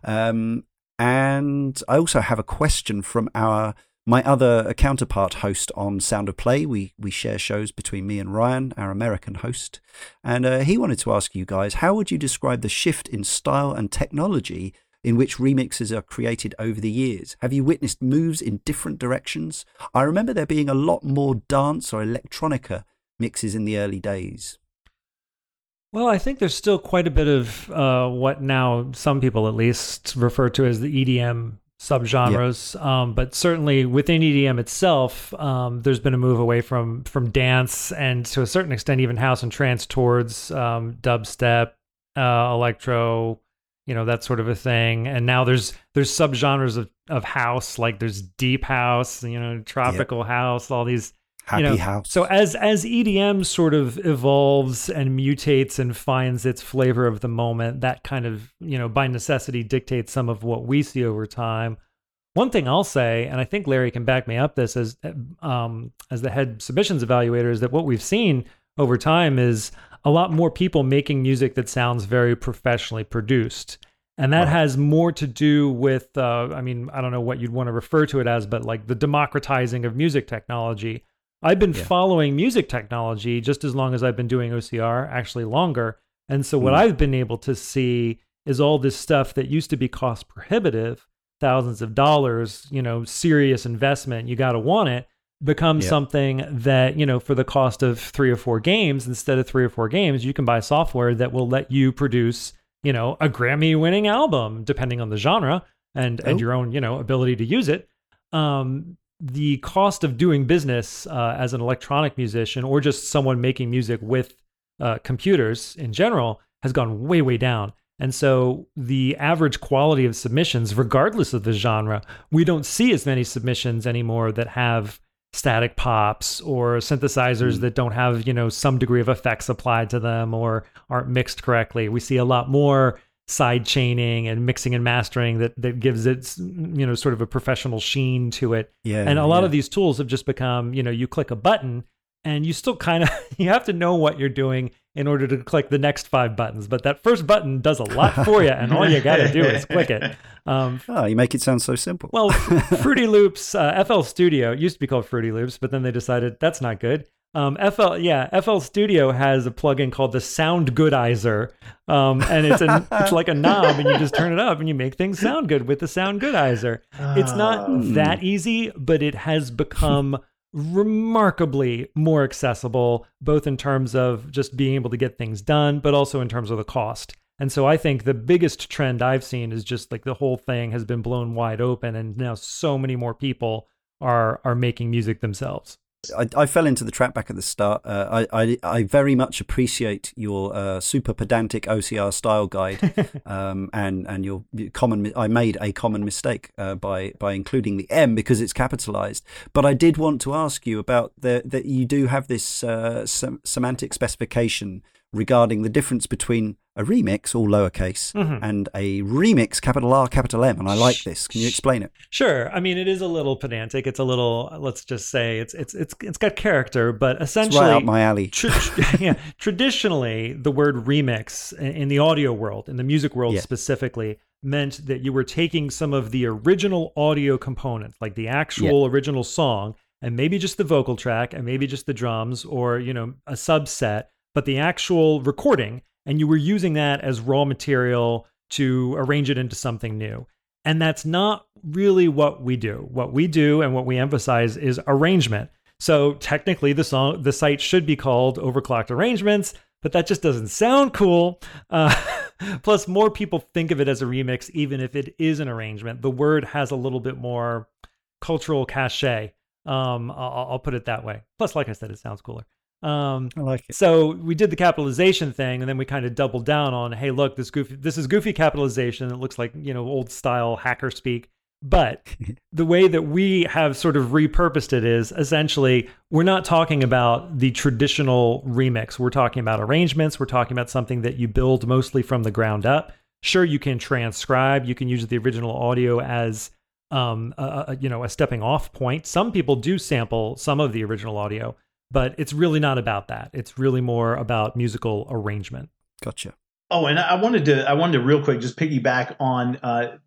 Um, and I also have a question from our my other counterpart host on Sound of Play. We we share shows between me and Ryan, our American host, and uh, he wanted to ask you guys how would you describe the shift in style and technology in which remixes are created over the years? Have you witnessed moves in different directions? I remember there being a lot more dance or electronica mixes in the early days? Well, I think there's still quite a bit of uh, what now some people at least refer to as the EDM subgenres. Yep. Um, but certainly within EDM itself, um, there's been a move away from from dance and to a certain extent even house and trance towards um, dubstep, uh, electro, you know that sort of a thing. And now there's there's subgenres of of house like there's deep house, you know, tropical yep. house, all these Happy you know, house. So as as EDM sort of evolves and mutates and finds its flavor of the moment, that kind of you know by necessity dictates some of what we see over time. One thing I'll say, and I think Larry can back me up this as um, as the head submissions evaluator, is that what we've seen over time is a lot more people making music that sounds very professionally produced. And that right. has more to do with, uh, I mean, I don't know what you'd want to refer to it as, but like the democratizing of music technology I've been yeah. following music technology just as long as I've been doing OCR, actually longer. And so what mm. I've been able to see is all this stuff that used to be cost prohibitive, thousands of dollars, you know, serious investment, you got to want it, become something that, you know, for the cost of 3 or 4 games, instead of 3 or 4 games, you can buy software that will let you produce, you know, a Grammy winning album depending on the genre and oh. and your own, you know, ability to use it. Um, the cost of doing business uh, as an electronic musician or just someone making music with uh, computers in general has gone way, way down. And so the average quality of submissions, regardless of the genre, we don't see as many submissions anymore that have static pops or synthesizers mm. that don't have, you know, some degree of effects applied to them or aren't mixed correctly. We see a lot more side chaining and mixing and mastering that that gives it you know sort of a professional sheen to it. Yeah. And a lot yeah. of these tools have just become, you know, you click a button and you still kind of you have to know what you're doing in order to click the next five buttons. But that first button does a lot for you, and all you got to do is click it. Um, oh, you make it sound so simple. well, Fruity Loops, uh, FL Studio used to be called Fruity Loops, but then they decided that's not good. Um, FL, yeah, FL Studio has a plugin called the Soundgoodizer, um, and it's a, it's like a knob, and you just turn it up, and you make things sound good with the Soundgoodizer. It's not um. that easy, but it has become remarkably more accessible, both in terms of just being able to get things done, but also in terms of the cost. And so I think the biggest trend I've seen is just like the whole thing has been blown wide open, and now so many more people are are making music themselves. I, I, fell into the trap back at the start. Uh, I, I, I very much appreciate your uh, super pedantic OCR style guide, um, and and your common. I made a common mistake uh, by by including the M because it's capitalized. But I did want to ask you about the that you do have this uh, sem- semantic specification regarding the difference between a remix, all lowercase, mm-hmm. and a remix, capital R, capital M. And I like this. Can you explain it? Sure. I mean, it is a little pedantic. It's a little, let's just say, it's it's it's it's got character, but essentially, it's right my alley. tra- yeah, traditionally, the word remix in the audio world, in the music world yeah. specifically, meant that you were taking some of the original audio components, like the actual yeah. original song, and maybe just the vocal track, and maybe just the drums, or you know, a subset but the actual recording, and you were using that as raw material to arrange it into something new. And that's not really what we do. What we do and what we emphasize is arrangement. So technically, the song, the site should be called Overclocked Arrangements, but that just doesn't sound cool. Uh, Plus, more people think of it as a remix, even if it is an arrangement. The word has a little bit more cultural cachet. Um, I'll, I'll put it that way. Plus, like I said, it sounds cooler. Um, I like it. so we did the capitalization thing, and then we kind of doubled down on, hey, look, this goofy, this is goofy capitalization. It looks like you know old style hacker speak. But the way that we have sort of repurposed it is essentially we're not talking about the traditional remix. We're talking about arrangements. We're talking about something that you build mostly from the ground up. Sure, you can transcribe. You can use the original audio as um, a, a, you know a stepping off point. Some people do sample some of the original audio, but it's really not about that. It's really more about musical arrangement. Gotcha. Oh, and I wanted to I wanted to real quick just piggyback on uh,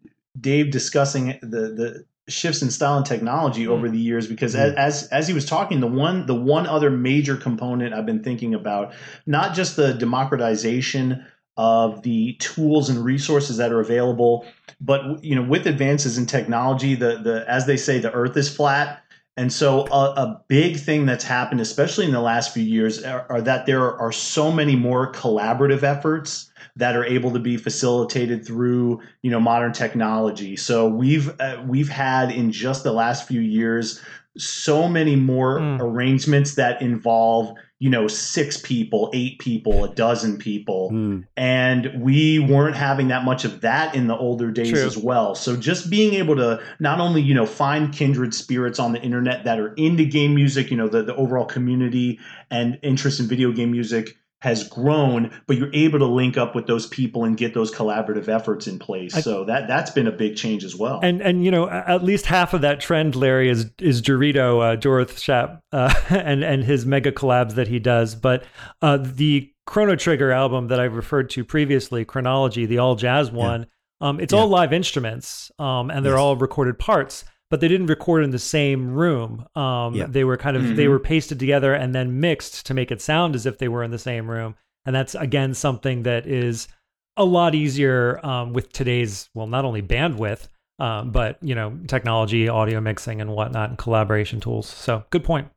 Dave discussing the the shifts in style and technology Mm. over the years because Mm. as as he was talking the one the one other major component I've been thinking about not just the democratization of the tools and resources that are available but you know with advances in technology the the as they say the earth is flat and so a, a big thing that's happened especially in the last few years are, are that there are so many more collaborative efforts that are able to be facilitated through you know modern technology. So we've uh, we've had in just the last few years so many more Mm. arrangements that involve you know six people, eight people, a dozen people, Hmm. and we weren't having that much of that in the older days True. as well. So just being able to not only you know find kindred spirits on the internet that are into game music, you know the the overall community and interest in video game music has grown, but you're able to link up with those people and get those collaborative efforts in place. I- so that that's been a big change as well. And and you know at least half of that trend, Larry, is is Dorito, uh, Jorrith Schaap, uh, and and his mega collabs that he does. But uh, the Chrono Trigger album that I referred to previously, Chronology, the all jazz one, um, it's Yeah. all live instruments, um, and they're Yes. all recorded parts. But they didn't record in the same room. Um, Yeah. They were kind of they Mhm. were pasted together and then mixed to make it sound as if they were in the same room. And that's again something that is a lot easier um, with today's well, not only bandwidth, um, but you know, technology, audio mixing, and whatnot, and collaboration tools. So, good point.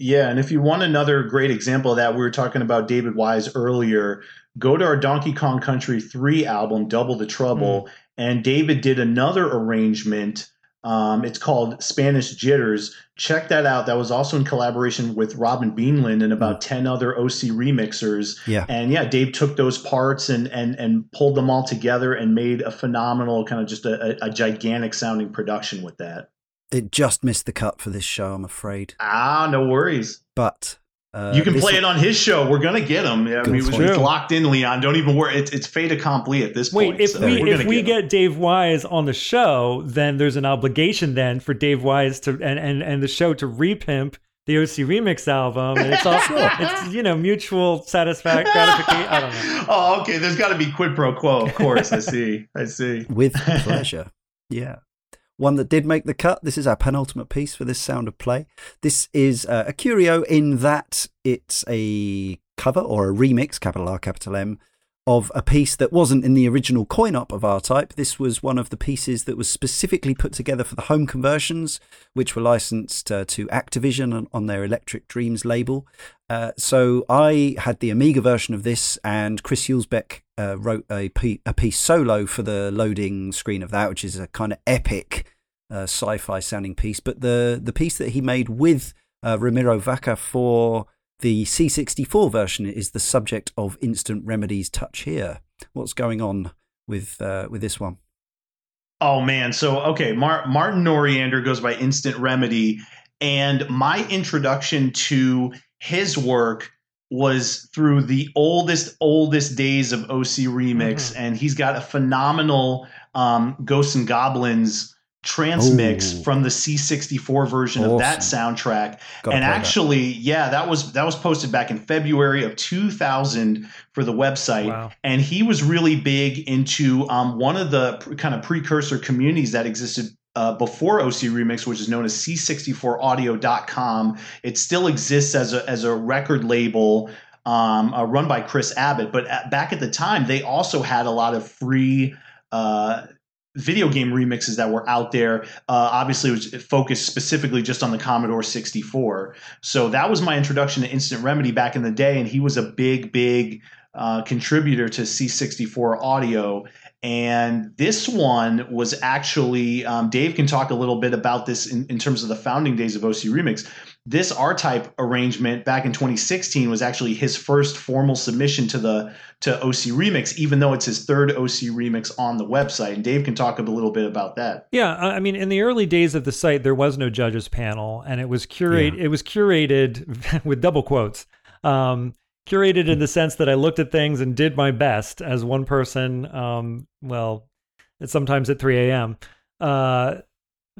Yeah, and if you want another great example of that, we were talking about David Wise earlier. Go to our Donkey Kong Country 3 album, Double the Trouble, and David did another arrangement. Um, it's called Spanish Jitters. Check that out. That was also in collaboration with Robin Beanland and about 10 other OC remixers. Yeah. And yeah, Dave took those parts and and and pulled them all together and made a phenomenal kind of just a, a, a gigantic sounding production with that. It just missed the cut for this show, I'm afraid. Ah, no worries. But uh, you can play it on his show. We're gonna get him. I Good mean, it's point. locked in, Leon. Don't even worry. It's it's fait accompli at this Wait, point. if so we if gonna we him. get Dave Wise on the show, then there's an obligation then for Dave Wise to and and, and the show to repimp the OC remix album, and it's all it's you know mutual satisfaction gratification. I don't know. oh, okay. There's got to be quid pro quo. Of course, I see. I see. with pleasure. yeah. One that did make the cut. This is our penultimate piece for this sound of play. This is uh, a curio in that it's a cover or a remix, capital R, capital M, of a piece that wasn't in the original coin op of R Type. This was one of the pieces that was specifically put together for the home conversions, which were licensed uh, to Activision on, their Electric Dreams label. Uh, so I had the Amiga version of this, and Chris Huelsbeck uh, wrote a, piece solo for the loading screen of that, which is a kind of epic uh, sci-fi sounding piece. But the the piece that he made with uh, Ramiro Vaca for the C64 version is the subject of Instant Remedy's Touch Here. What's going on with uh, with this one? Oh man. So okay, Mar- Martin Noriander goes by Instant Remedy, and my introduction to his work was through the oldest oldest days of OC Remix, Mhm. and he's got a phenomenal um, Ghosts and Goblins transmix Ooh. from the C64 version of that soundtrack. Gotta and play that. actually, yeah, that was that was posted back in February of 2000 for the website Wow. and he was really big into um, one of the pr- kind of precursor communities that existed uh, before OC Remix, which is known as C64Audio.com. It still exists as a as a record label um, uh, run by Chris Abbott, but at, back at the time, they also had a lot of free. Uh, video game remixes that were out there uh, obviously was focused specifically just on the commodore 64 so that was my introduction to instant remedy back in the day and he was a big big uh, contributor to C64 Audio. And this one was actually, um, Dave can talk a little bit about this in, in terms of the founding days of OC Remix. This R type arrangement back in 2016 was actually his first formal submission to the to OC Remix, even though it's his third OC Remix on the website. And Dave can talk a little bit about that. Yeah, I mean, in the early days of the site, there was no judges panel, and it was curate. Yeah. It was curated with double quotes. Um, curated in the sense that I looked at things and did my best as one person. Um, well, sometimes at 3 a.m. Uh,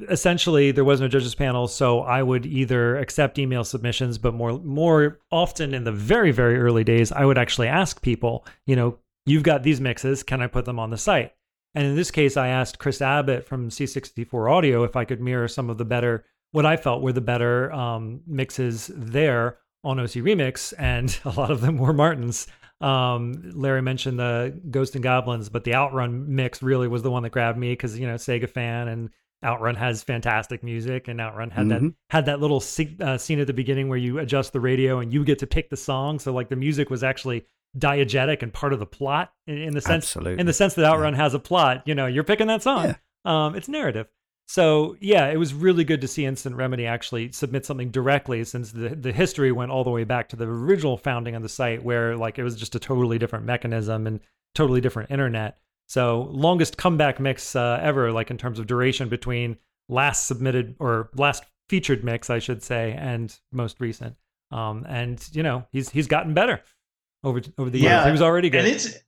essentially, there was no judges panel, so I would either accept email submissions, but more more often in the very very early days, I would actually ask people, you know, you've got these mixes, can I put them on the site? And in this case, I asked Chris Abbott from C64 Audio if I could mirror some of the better, what I felt were the better um, mixes there on OC Remix, and a lot of them were Martin's. Um, Larry mentioned the Ghost and Goblins, but the Outrun mix really was the one that grabbed me because you know Sega fan and Outrun has fantastic music, and Outrun had mm-hmm. that had that little uh, scene at the beginning where you adjust the radio and you get to pick the song. So like the music was actually diegetic and part of the plot in, in the sense Absolutely. in the sense that Outrun yeah. has a plot. You know, you're picking that song. Yeah. Um, it's narrative. So yeah, it was really good to see Instant Remedy actually submit something directly, since the the history went all the way back to the original founding of the site, where like it was just a totally different mechanism and totally different internet. So longest comeback mix uh, ever, like in terms of duration between last submitted or last featured mix, I should say, and most recent. Um, and you know he's he's gotten better over over the yeah, years. He was already good. And it's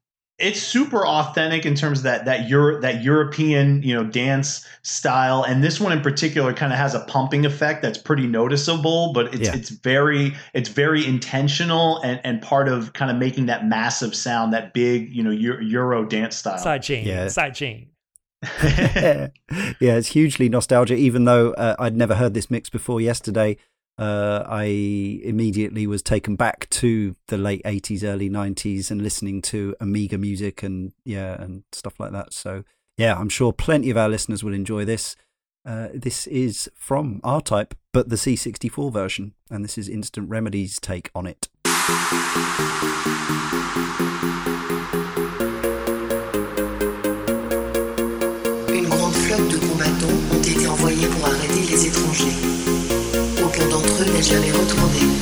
it's super authentic in terms of that that Euro, that European you know dance style, and this one in particular kind of has a pumping effect that's pretty noticeable, but it's yeah. it's very it's very intentional and and part of kind of making that massive sound, that big you know Euro dance style. Side chain, yeah. side chain. yeah, it's hugely nostalgic. Even though uh, I'd never heard this mix before yesterday, uh, I immediately was taken back to the late 80s, early 90s and listening to Amiga music and yeah, and stuff like that. So, yeah, I'm sure plenty of our listeners will enjoy this. Uh, this is from R Type, but the C64 version, and this is Instant Remedy's take on it. Les étrangers bien les retrouver.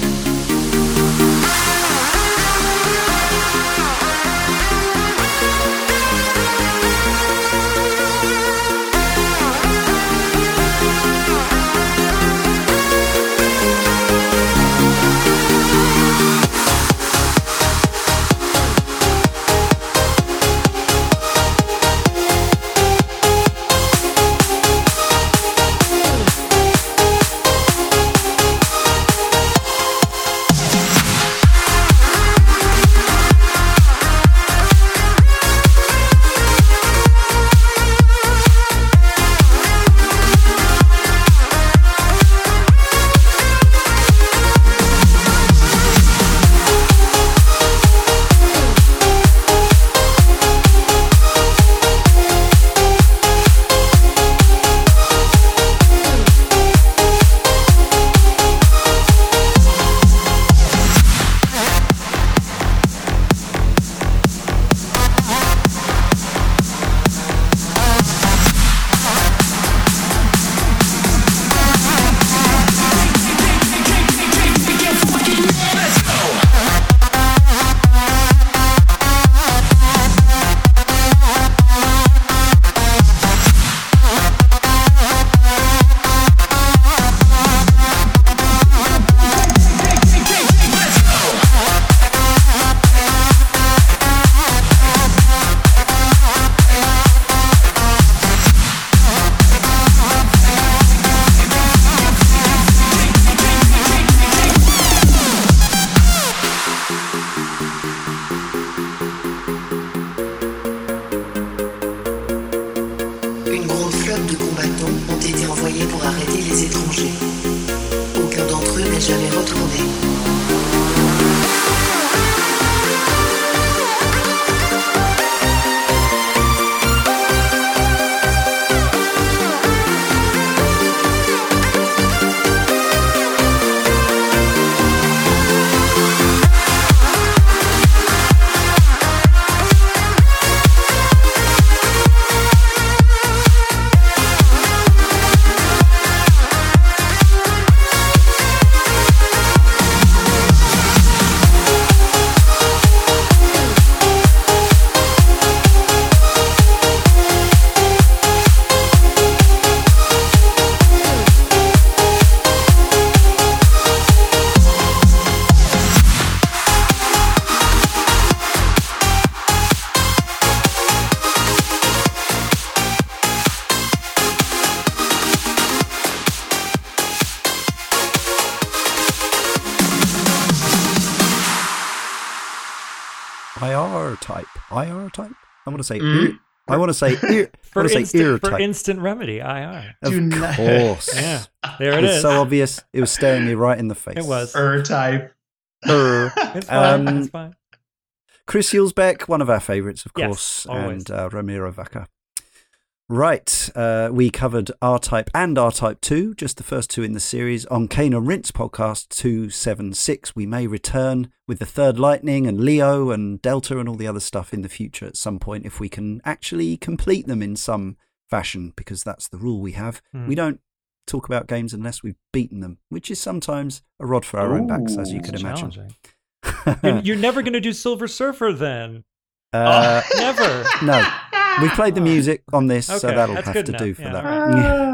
Want to say. Mm. I want to say. Ear, I For, want to say instant, ear for type. instant remedy, IR. of Do not- course. Yeah, there it It's is. so obvious. It was staring me right in the face. It was. Er type. Er. It's fine. Um, it's fine. Chris Huelsbeck, one of our favourites, of Yes, course, always. and uh, Ramiro Vaca. Right, uh, we covered R Type and R Type 2, just the first two in the series. On Cane and Rinse podcast 276, we may return with the third Lightning and Leo and Delta and all the other stuff in the future at some point if we can actually complete them in some fashion, because that's the rule we have. Hmm. We don't talk about games unless we've beaten them, which is sometimes a rod for our own backs, as you Ooh, can imagine. You're, you're never going to do Silver Surfer then. uh, Never. no, we played the music on this, so that'll have to enough. do for Yeah,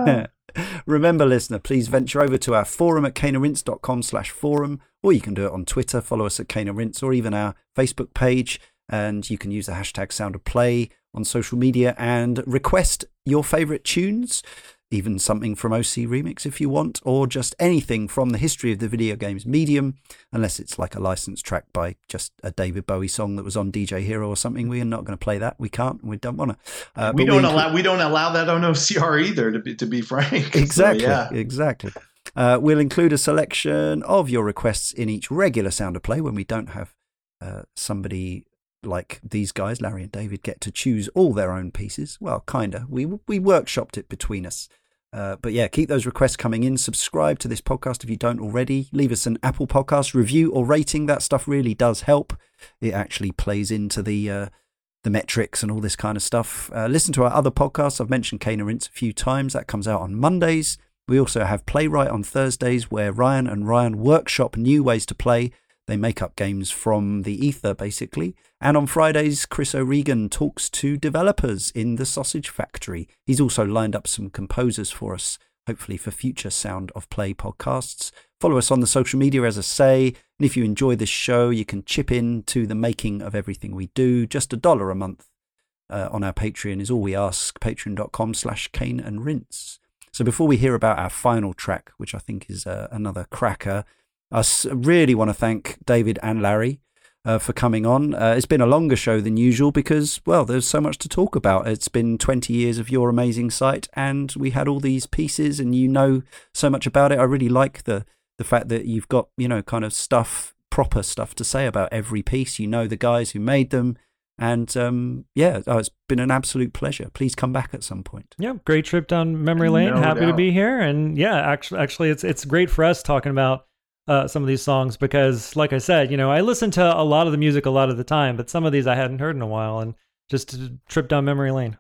that. Ah. Remember, listener, please venture over to our forum at caneandrinse.com slash forum, or you can do it on Twitter, follow us at Cane and Rinse, or even our Facebook page, and you can use the hashtag Sound of Play on social media and request your favourite tunes, even something from OC Remix if you want, or just anything from the history of the video games medium, unless it's like a licensed track by just a David Bowie song that was on DJ Hero or something. We are not going to play that. We can't. We don't want to. Uh, we don't inclu- allow we don't allow that on OCR either. To be to be frank. So, Exactly. yeah. Exactly. Uh, we'll include a selection of your requests in each regular sound of play when we don't have uh, somebody like these guys, Larry and David, get to choose all their own pieces. Well, kinda. We we workshopped it between us. Uh, but yeah, keep those requests coming in. Subscribe to this podcast if you don't already. Leave us an Apple Podcast review or rating. That stuff really does help. It actually plays into the uh, the metrics and all this kind of stuff. Uh, listen to our other podcasts. I've mentioned Rinse a few times. That comes out on Mondays. We also have Playwright on Thursdays, where Ryan and Ryan workshop new ways to play. They make up games from the ether, basically. And on Fridays, Chris O'Regan talks to developers in the Sausage Factory. He's also lined up some composers for us, hopefully for future Sound of Play podcasts. Follow us on the social media, as I say. And if you enjoy this show, you can chip in to the making of everything we do. Just a dollar a month uh, on our Patreon is all we ask. Patreon.com slash Cane and Rinse. So before we hear about our final track, which I think is uh, another cracker, I s- really want to thank David and Larry uh, for coming on. Uh, it's been a longer show than usual because, well, there's so much to talk about. It's been 20 years of your amazing site, and we had all these pieces, and you know so much about it. I really like the the fact that you've got you know kind of stuff, proper stuff to say about every piece. You know the guys who made them, and um, yeah, oh, it's been an absolute pleasure. Please come back at some point. Yeah, great trip down memory lane. No Happy to be here, and yeah, actually, actually, it's it's great for us talking about uh, some of these songs because, like I said, you know, I listen to a lot of the music a lot of the time, but some of these I hadn't heard in a while, and just trip down memory lane.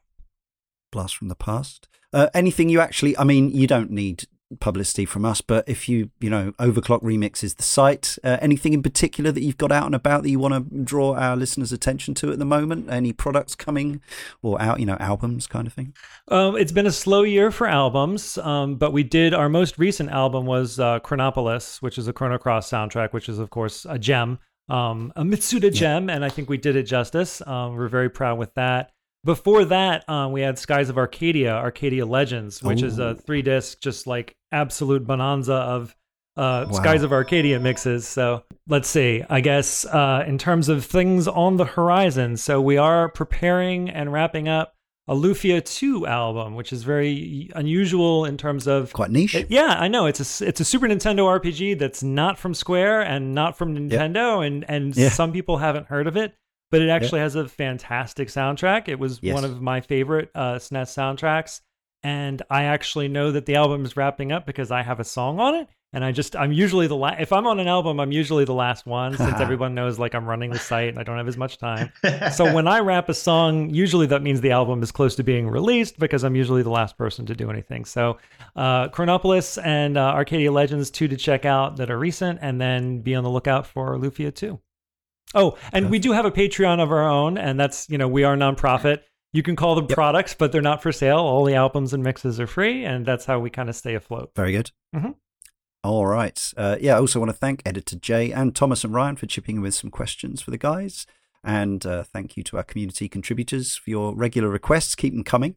blast from the past. Uh, anything you actually, I mean, you don't need publicity from us, but if you, you know, OverClocked ReMix is the site. Uh, anything in particular that you've got out and about that you want to draw our listeners' attention to at the moment? Any products coming or out, you know, albums kind of thing? Um, it's been a slow year for albums, um, but we did our most recent album was uh, Chronopolis, which is a Chrono Cross soundtrack, which is of course a gem, um, a Mitsuda gem, and I think we did it justice. Um, we're very proud with that. Before that, um, we had Skies of Arcadia, Arcadia Legends, which is a three disc, just like absolute bonanza of uh, Wow. Skies of Arcadia mixes. So let's see. I guess uh, in terms of things on the horizon, so we are preparing and wrapping up a Lufia 2 album, which is very unusual in terms of. Quite niche. It- yeah, I know it's a it's a Super Nintendo RPG that's not from Square and not from Nintendo, and and Yeah. some people haven't heard of it, but it actually has a fantastic soundtrack. It was Yes. one of my favorite uh, SNES soundtracks, and I actually know that the album is wrapping up because I have a song on it. And I just, I'm usually the last, if I'm on an album, I'm usually the last one since everyone knows like I'm running the site and I don't have as much time. So when I wrap a song, usually that means the album is close to being released because I'm usually the last person to do anything. So uh, Chronopolis and uh, Arcadia Legends, two to check out that are recent, and then be on the lookout for Lufia 2. Oh, and we do have a Patreon of our own, and that's, you know, we are nonprofit. You can call them Yep. products, but they're not for sale. All the albums and mixes are free, and that's how we kind of stay afloat. Very good. Mhm. All right. Uh, yeah, I also want to thank editor Jay and Thomas and Ryan for chipping in with some questions for the guys. And uh, thank you to our community contributors for your regular requests. Keep them coming.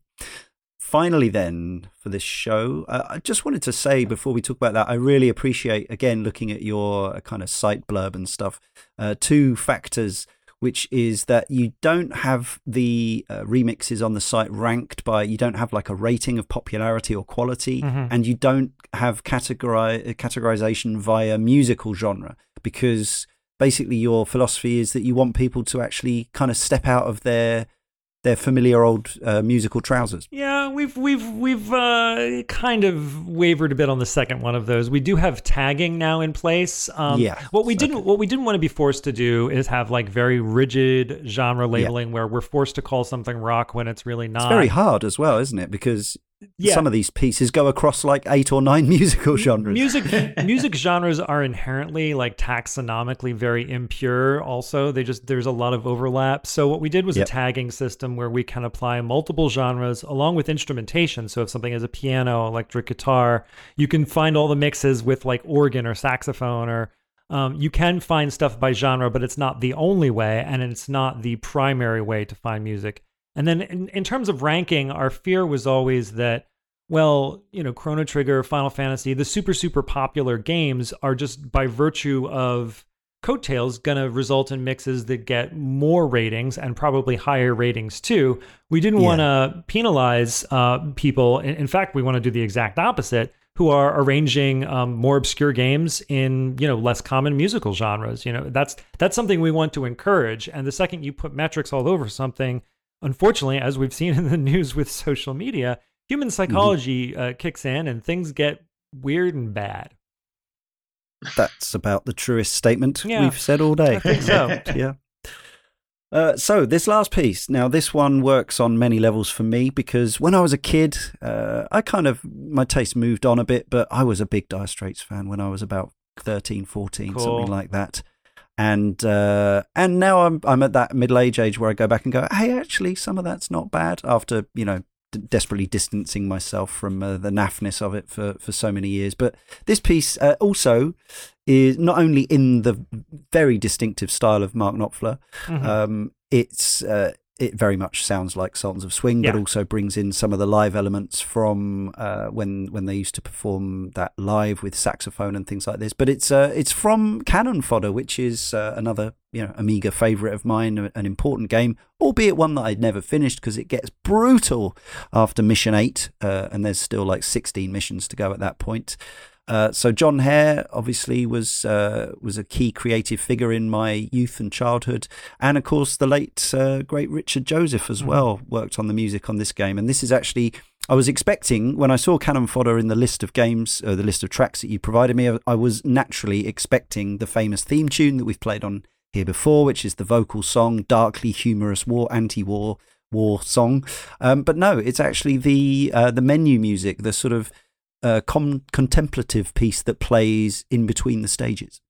Finally, then, for this show, uh, I just wanted to say before we talk about that, I really appreciate, again, looking at your uh, kind of site blurb and stuff, uh, two factors. which is that you don't have the uh, remixes on the site ranked by, you don't have like a rating of popularity or quality, Mhm. and you don't have categori- categorization via musical genre because basically your philosophy is that you want people to actually kind of step out of their their familiar old uh, musical trousers. Yeah, we've we've we've uh, kind of wavered a bit on the second one of those. We do have tagging now in place. Um, Yeah, What we okay. didn't what we didn't want to be forced to do is have like very rigid genre labeling where we're forced to call something rock when it's really not. It's very hard as well, isn't it? Because Yeah. some of these pieces go across like eight or nine musical genres. Music music genres are inherently like taxonomically very impure also. They just there's a lot of overlap. So what we did was Yep. a tagging system where we can apply multiple genres along with instrumentation. So if something is a piano, electric guitar, you can find all the mixes with like organ or saxophone or um, you can find stuff by genre, but it's not the only way, and it's not the primary way to find music. And then in, in terms of ranking, our fear was always that, well, you know, Chrono Trigger, Final Fantasy, the super, super popular games are just by virtue of coattails going to result in mixes that get more ratings and probably higher ratings too. We didn't Yeah. want to penalize uh, people. In, in fact, we want to do the exact opposite. Who are arranging um, more obscure games in you know less common musical genres? You know that's that's something we want to encourage. And the second you put metrics all over something, unfortunately, as we've seen in the news with social media, human psychology uh, kicks in and things get weird and bad. That's about the truest statement Yeah. we've said all day. I think so. yeah. Uh, so this last piece now this one works on many levels for me because when i was a kid uh, i kind of my taste moved on a bit but i was a big dire straits fan when i was about 13 14 Cool. something like that and uh, and now i'm i'm at that middle age age where i go back and go hey actually some of that's not bad after you know d- desperately distancing myself from uh, the naffness of it for for so many years but this piece uh, also is not only in the very distinctive style of Mark Knopfler, Mhm. um, it's uh, it very much sounds like Sultans of Swing, but Yeah. also brings in some of the live elements from uh, when when they used to perform that live with saxophone and things like this. But it's uh, it's from Cannon Fodder, which is uh, another you know Amiga favorite of mine, an important game, albeit one that I'd never finished because it gets brutal after mission eight, uh, and there's still like 16 missions to go at that point. Uh, so Jon Hare obviously was uh, was a key creative figure in my youth and childhood, and of course the late uh, great Richard Joseph as Mhm. well worked on the music on this game. And this is actually I was expecting when I saw Cannon Fodder in the list of games, uh, the list of tracks that you provided me, I was naturally expecting the famous theme tune that we've played on here before, which is the vocal song, darkly humorous war anti-war war song. Um, but no, it's actually the uh, the menu music, the sort of uh, com- contemplative piece that plays in between the stages.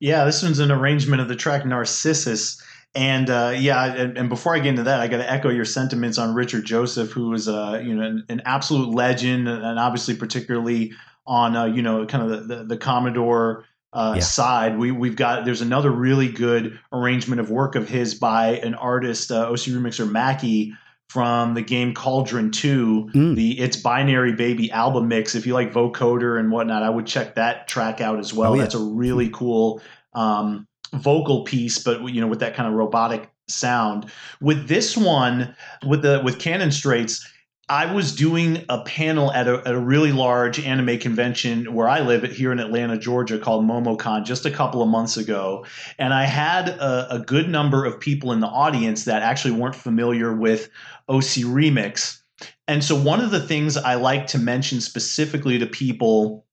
Yeah, this one's an arrangement of the track Narcissus. And uh, yeah, and, and before I get into that, I got to echo your sentiments on Richard Joseph, who was uh, you know an, an absolute legend, and obviously particularly on uh, you know kind of the the, the Commodore uh, Yeah. side. We we've got there's another really good arrangement of work of his by an artist, uh, OC remixer Mackie from the game Cauldron 2, Mm. the It's Binary Baby album mix. If you like vocoder and whatnot, I would check that track out as well. Oh, yeah. That's a really cool um, vocal piece, but you know, with that kind of robotic sound. With this one, with the with Cannon Straits, I was doing a panel at a, at a really large anime convention where I live here in Atlanta, Georgia, called MomoCon just a couple of months ago. And I had a, a good number of people in the audience that actually weren't familiar with OC Remix. And so, one of the things I like to mention specifically to people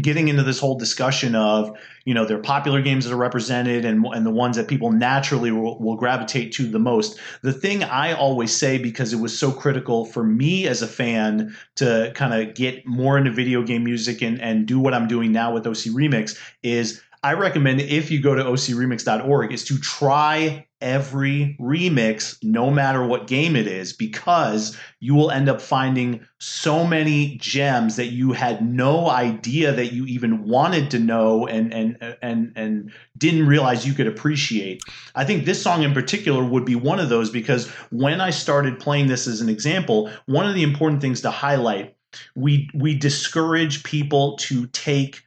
getting into this whole discussion of you know their popular games that are represented and and the ones that people naturally will, will gravitate to the most. The thing i always say because it was so critical for me as a fan to kind of get more into video game music and and do what i'm doing now with oc remix is i recommend if you go to ocremix.org is to try every remix no matter what game it is because you will end up finding so many gems that you had no idea that you even wanted to know and and and and didn't realize you could appreciate. I think this song in particular would be one of those because when I started playing this as an example, one of the important things to highlight, we we discourage people to take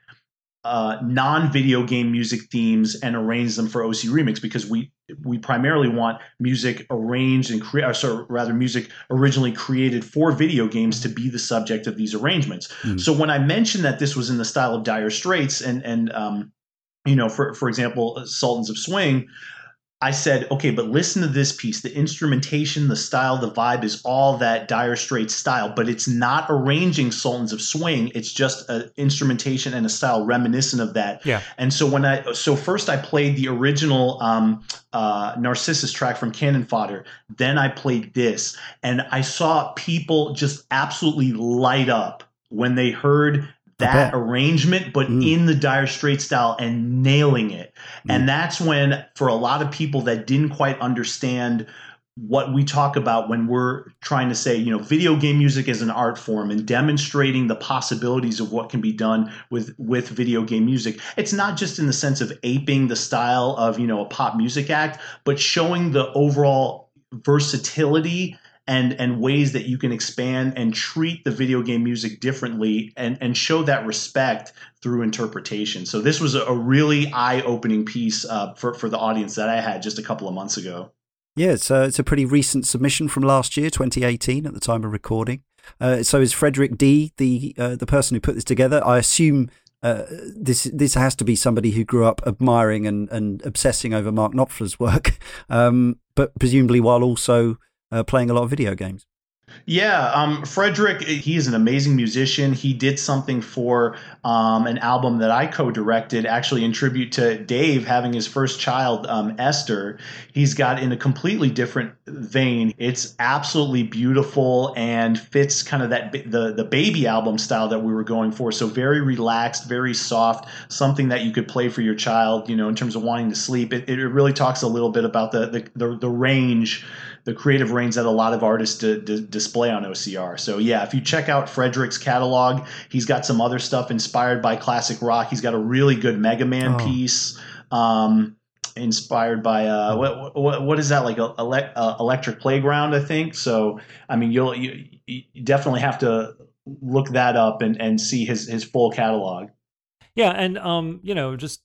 uh, non-video game music themes and arrange them for OC Remix because we we primarily want music arranged and create, or sorry, rather music originally created for video games to be the subject of these arrangements. Mm. So when I mentioned that this was in the style of Dire Straits and and um, you know, for for example, Sultans of Swing, I said, okay, but listen to this piece. The instrumentation, the style, the vibe is all that Dire Straits style, but it's not arranging Sultans of Swing. It's just an instrumentation and a style reminiscent of that. Yeah. And so when I, so first I played the original um, uh, Narcissus track from Cannon Fodder. Then I played this, and I saw people just absolutely light up when they heard that arrangement, but Mm. in the Dire Straits style and nailing it. Mm. And that's when, for a lot of people that didn't quite understand what we talk about when we're trying to say, you know, video game music is an art form and demonstrating the possibilities of what can be done with with video game music. It's not just in the sense of aping the style of, you know, a pop music act, but showing the overall versatility and and ways that you can expand and treat the video game music differently and and show that respect through interpretation. So this was a, really eye opening piece uh, for for the audience that I had just a couple of months ago. Yeah, it's a, it's a pretty recent submission from last year, 2018, at the time of recording. Uh, so is Frederick D the uh, the person who put this together? I assume uh, this this has to be somebody who grew up admiring and, and obsessing over Mark Knopfler's work, um, but presumably while also uh, playing a lot of video games. Yeah, um, Frederick, he is an amazing musician. He did something for um, an album that I co directed, actually in tribute to Dave having his first child, um, Esther. He's got in a completely different vein. It's absolutely beautiful and fits kind of that the, the baby album style that we were going for. So, very relaxed, very soft, something that you could play for your child, you know, in terms of wanting to sleep. It, it really talks a little bit about the, the, the, the range the creative range that a lot of artists d- d- display on OCR. So yeah, if you check out Frederick's catalog, he's got some other stuff inspired by classic rock. He's got a really good Mega Man Oh. piece. Um, inspired by uh, what, what what is that like a, elec uh, electric playground I think so I mean you'll you, you definitely have to look that up and, and see his his full catalog Yeah, and um, you know, just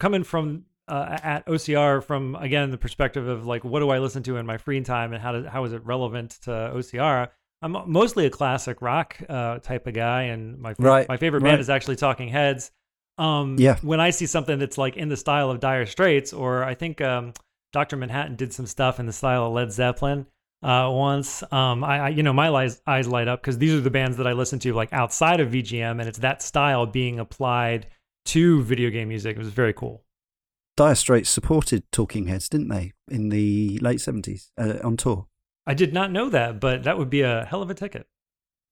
coming from uh, at OCR from again the perspective of like what do I listen to in my free time and how does how is it relevant to OCR? I'm mostly a classic rock uh, type of guy, and my Right, my favorite right. band is actually Talking Heads. Um, Yeah. When I see something that's like in the style of Dire Straits, or I think um, Doctor Manhattan did some stuff in the style of Led Zeppelin uh, once. Um, I, I you know my eyes, eyes light up because these are the bands that I listen to like outside of VGM, and it's that style being applied to video game music. It was very cool. Dire Straits supported Talking Heads, didn't they, in the late 70s uh, on tour? I did not know that, but that would be a hell of a ticket.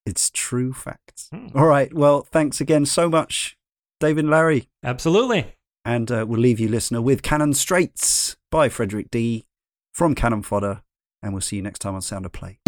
It's true facts. Hmm. All right. Well, thanks again so much, David and Larry. Absolutely. And uh, we'll leave you, listener, with Cannon Straits by Frederick D. from Cannon Fodder. And we'll see you next time on Sound of Play.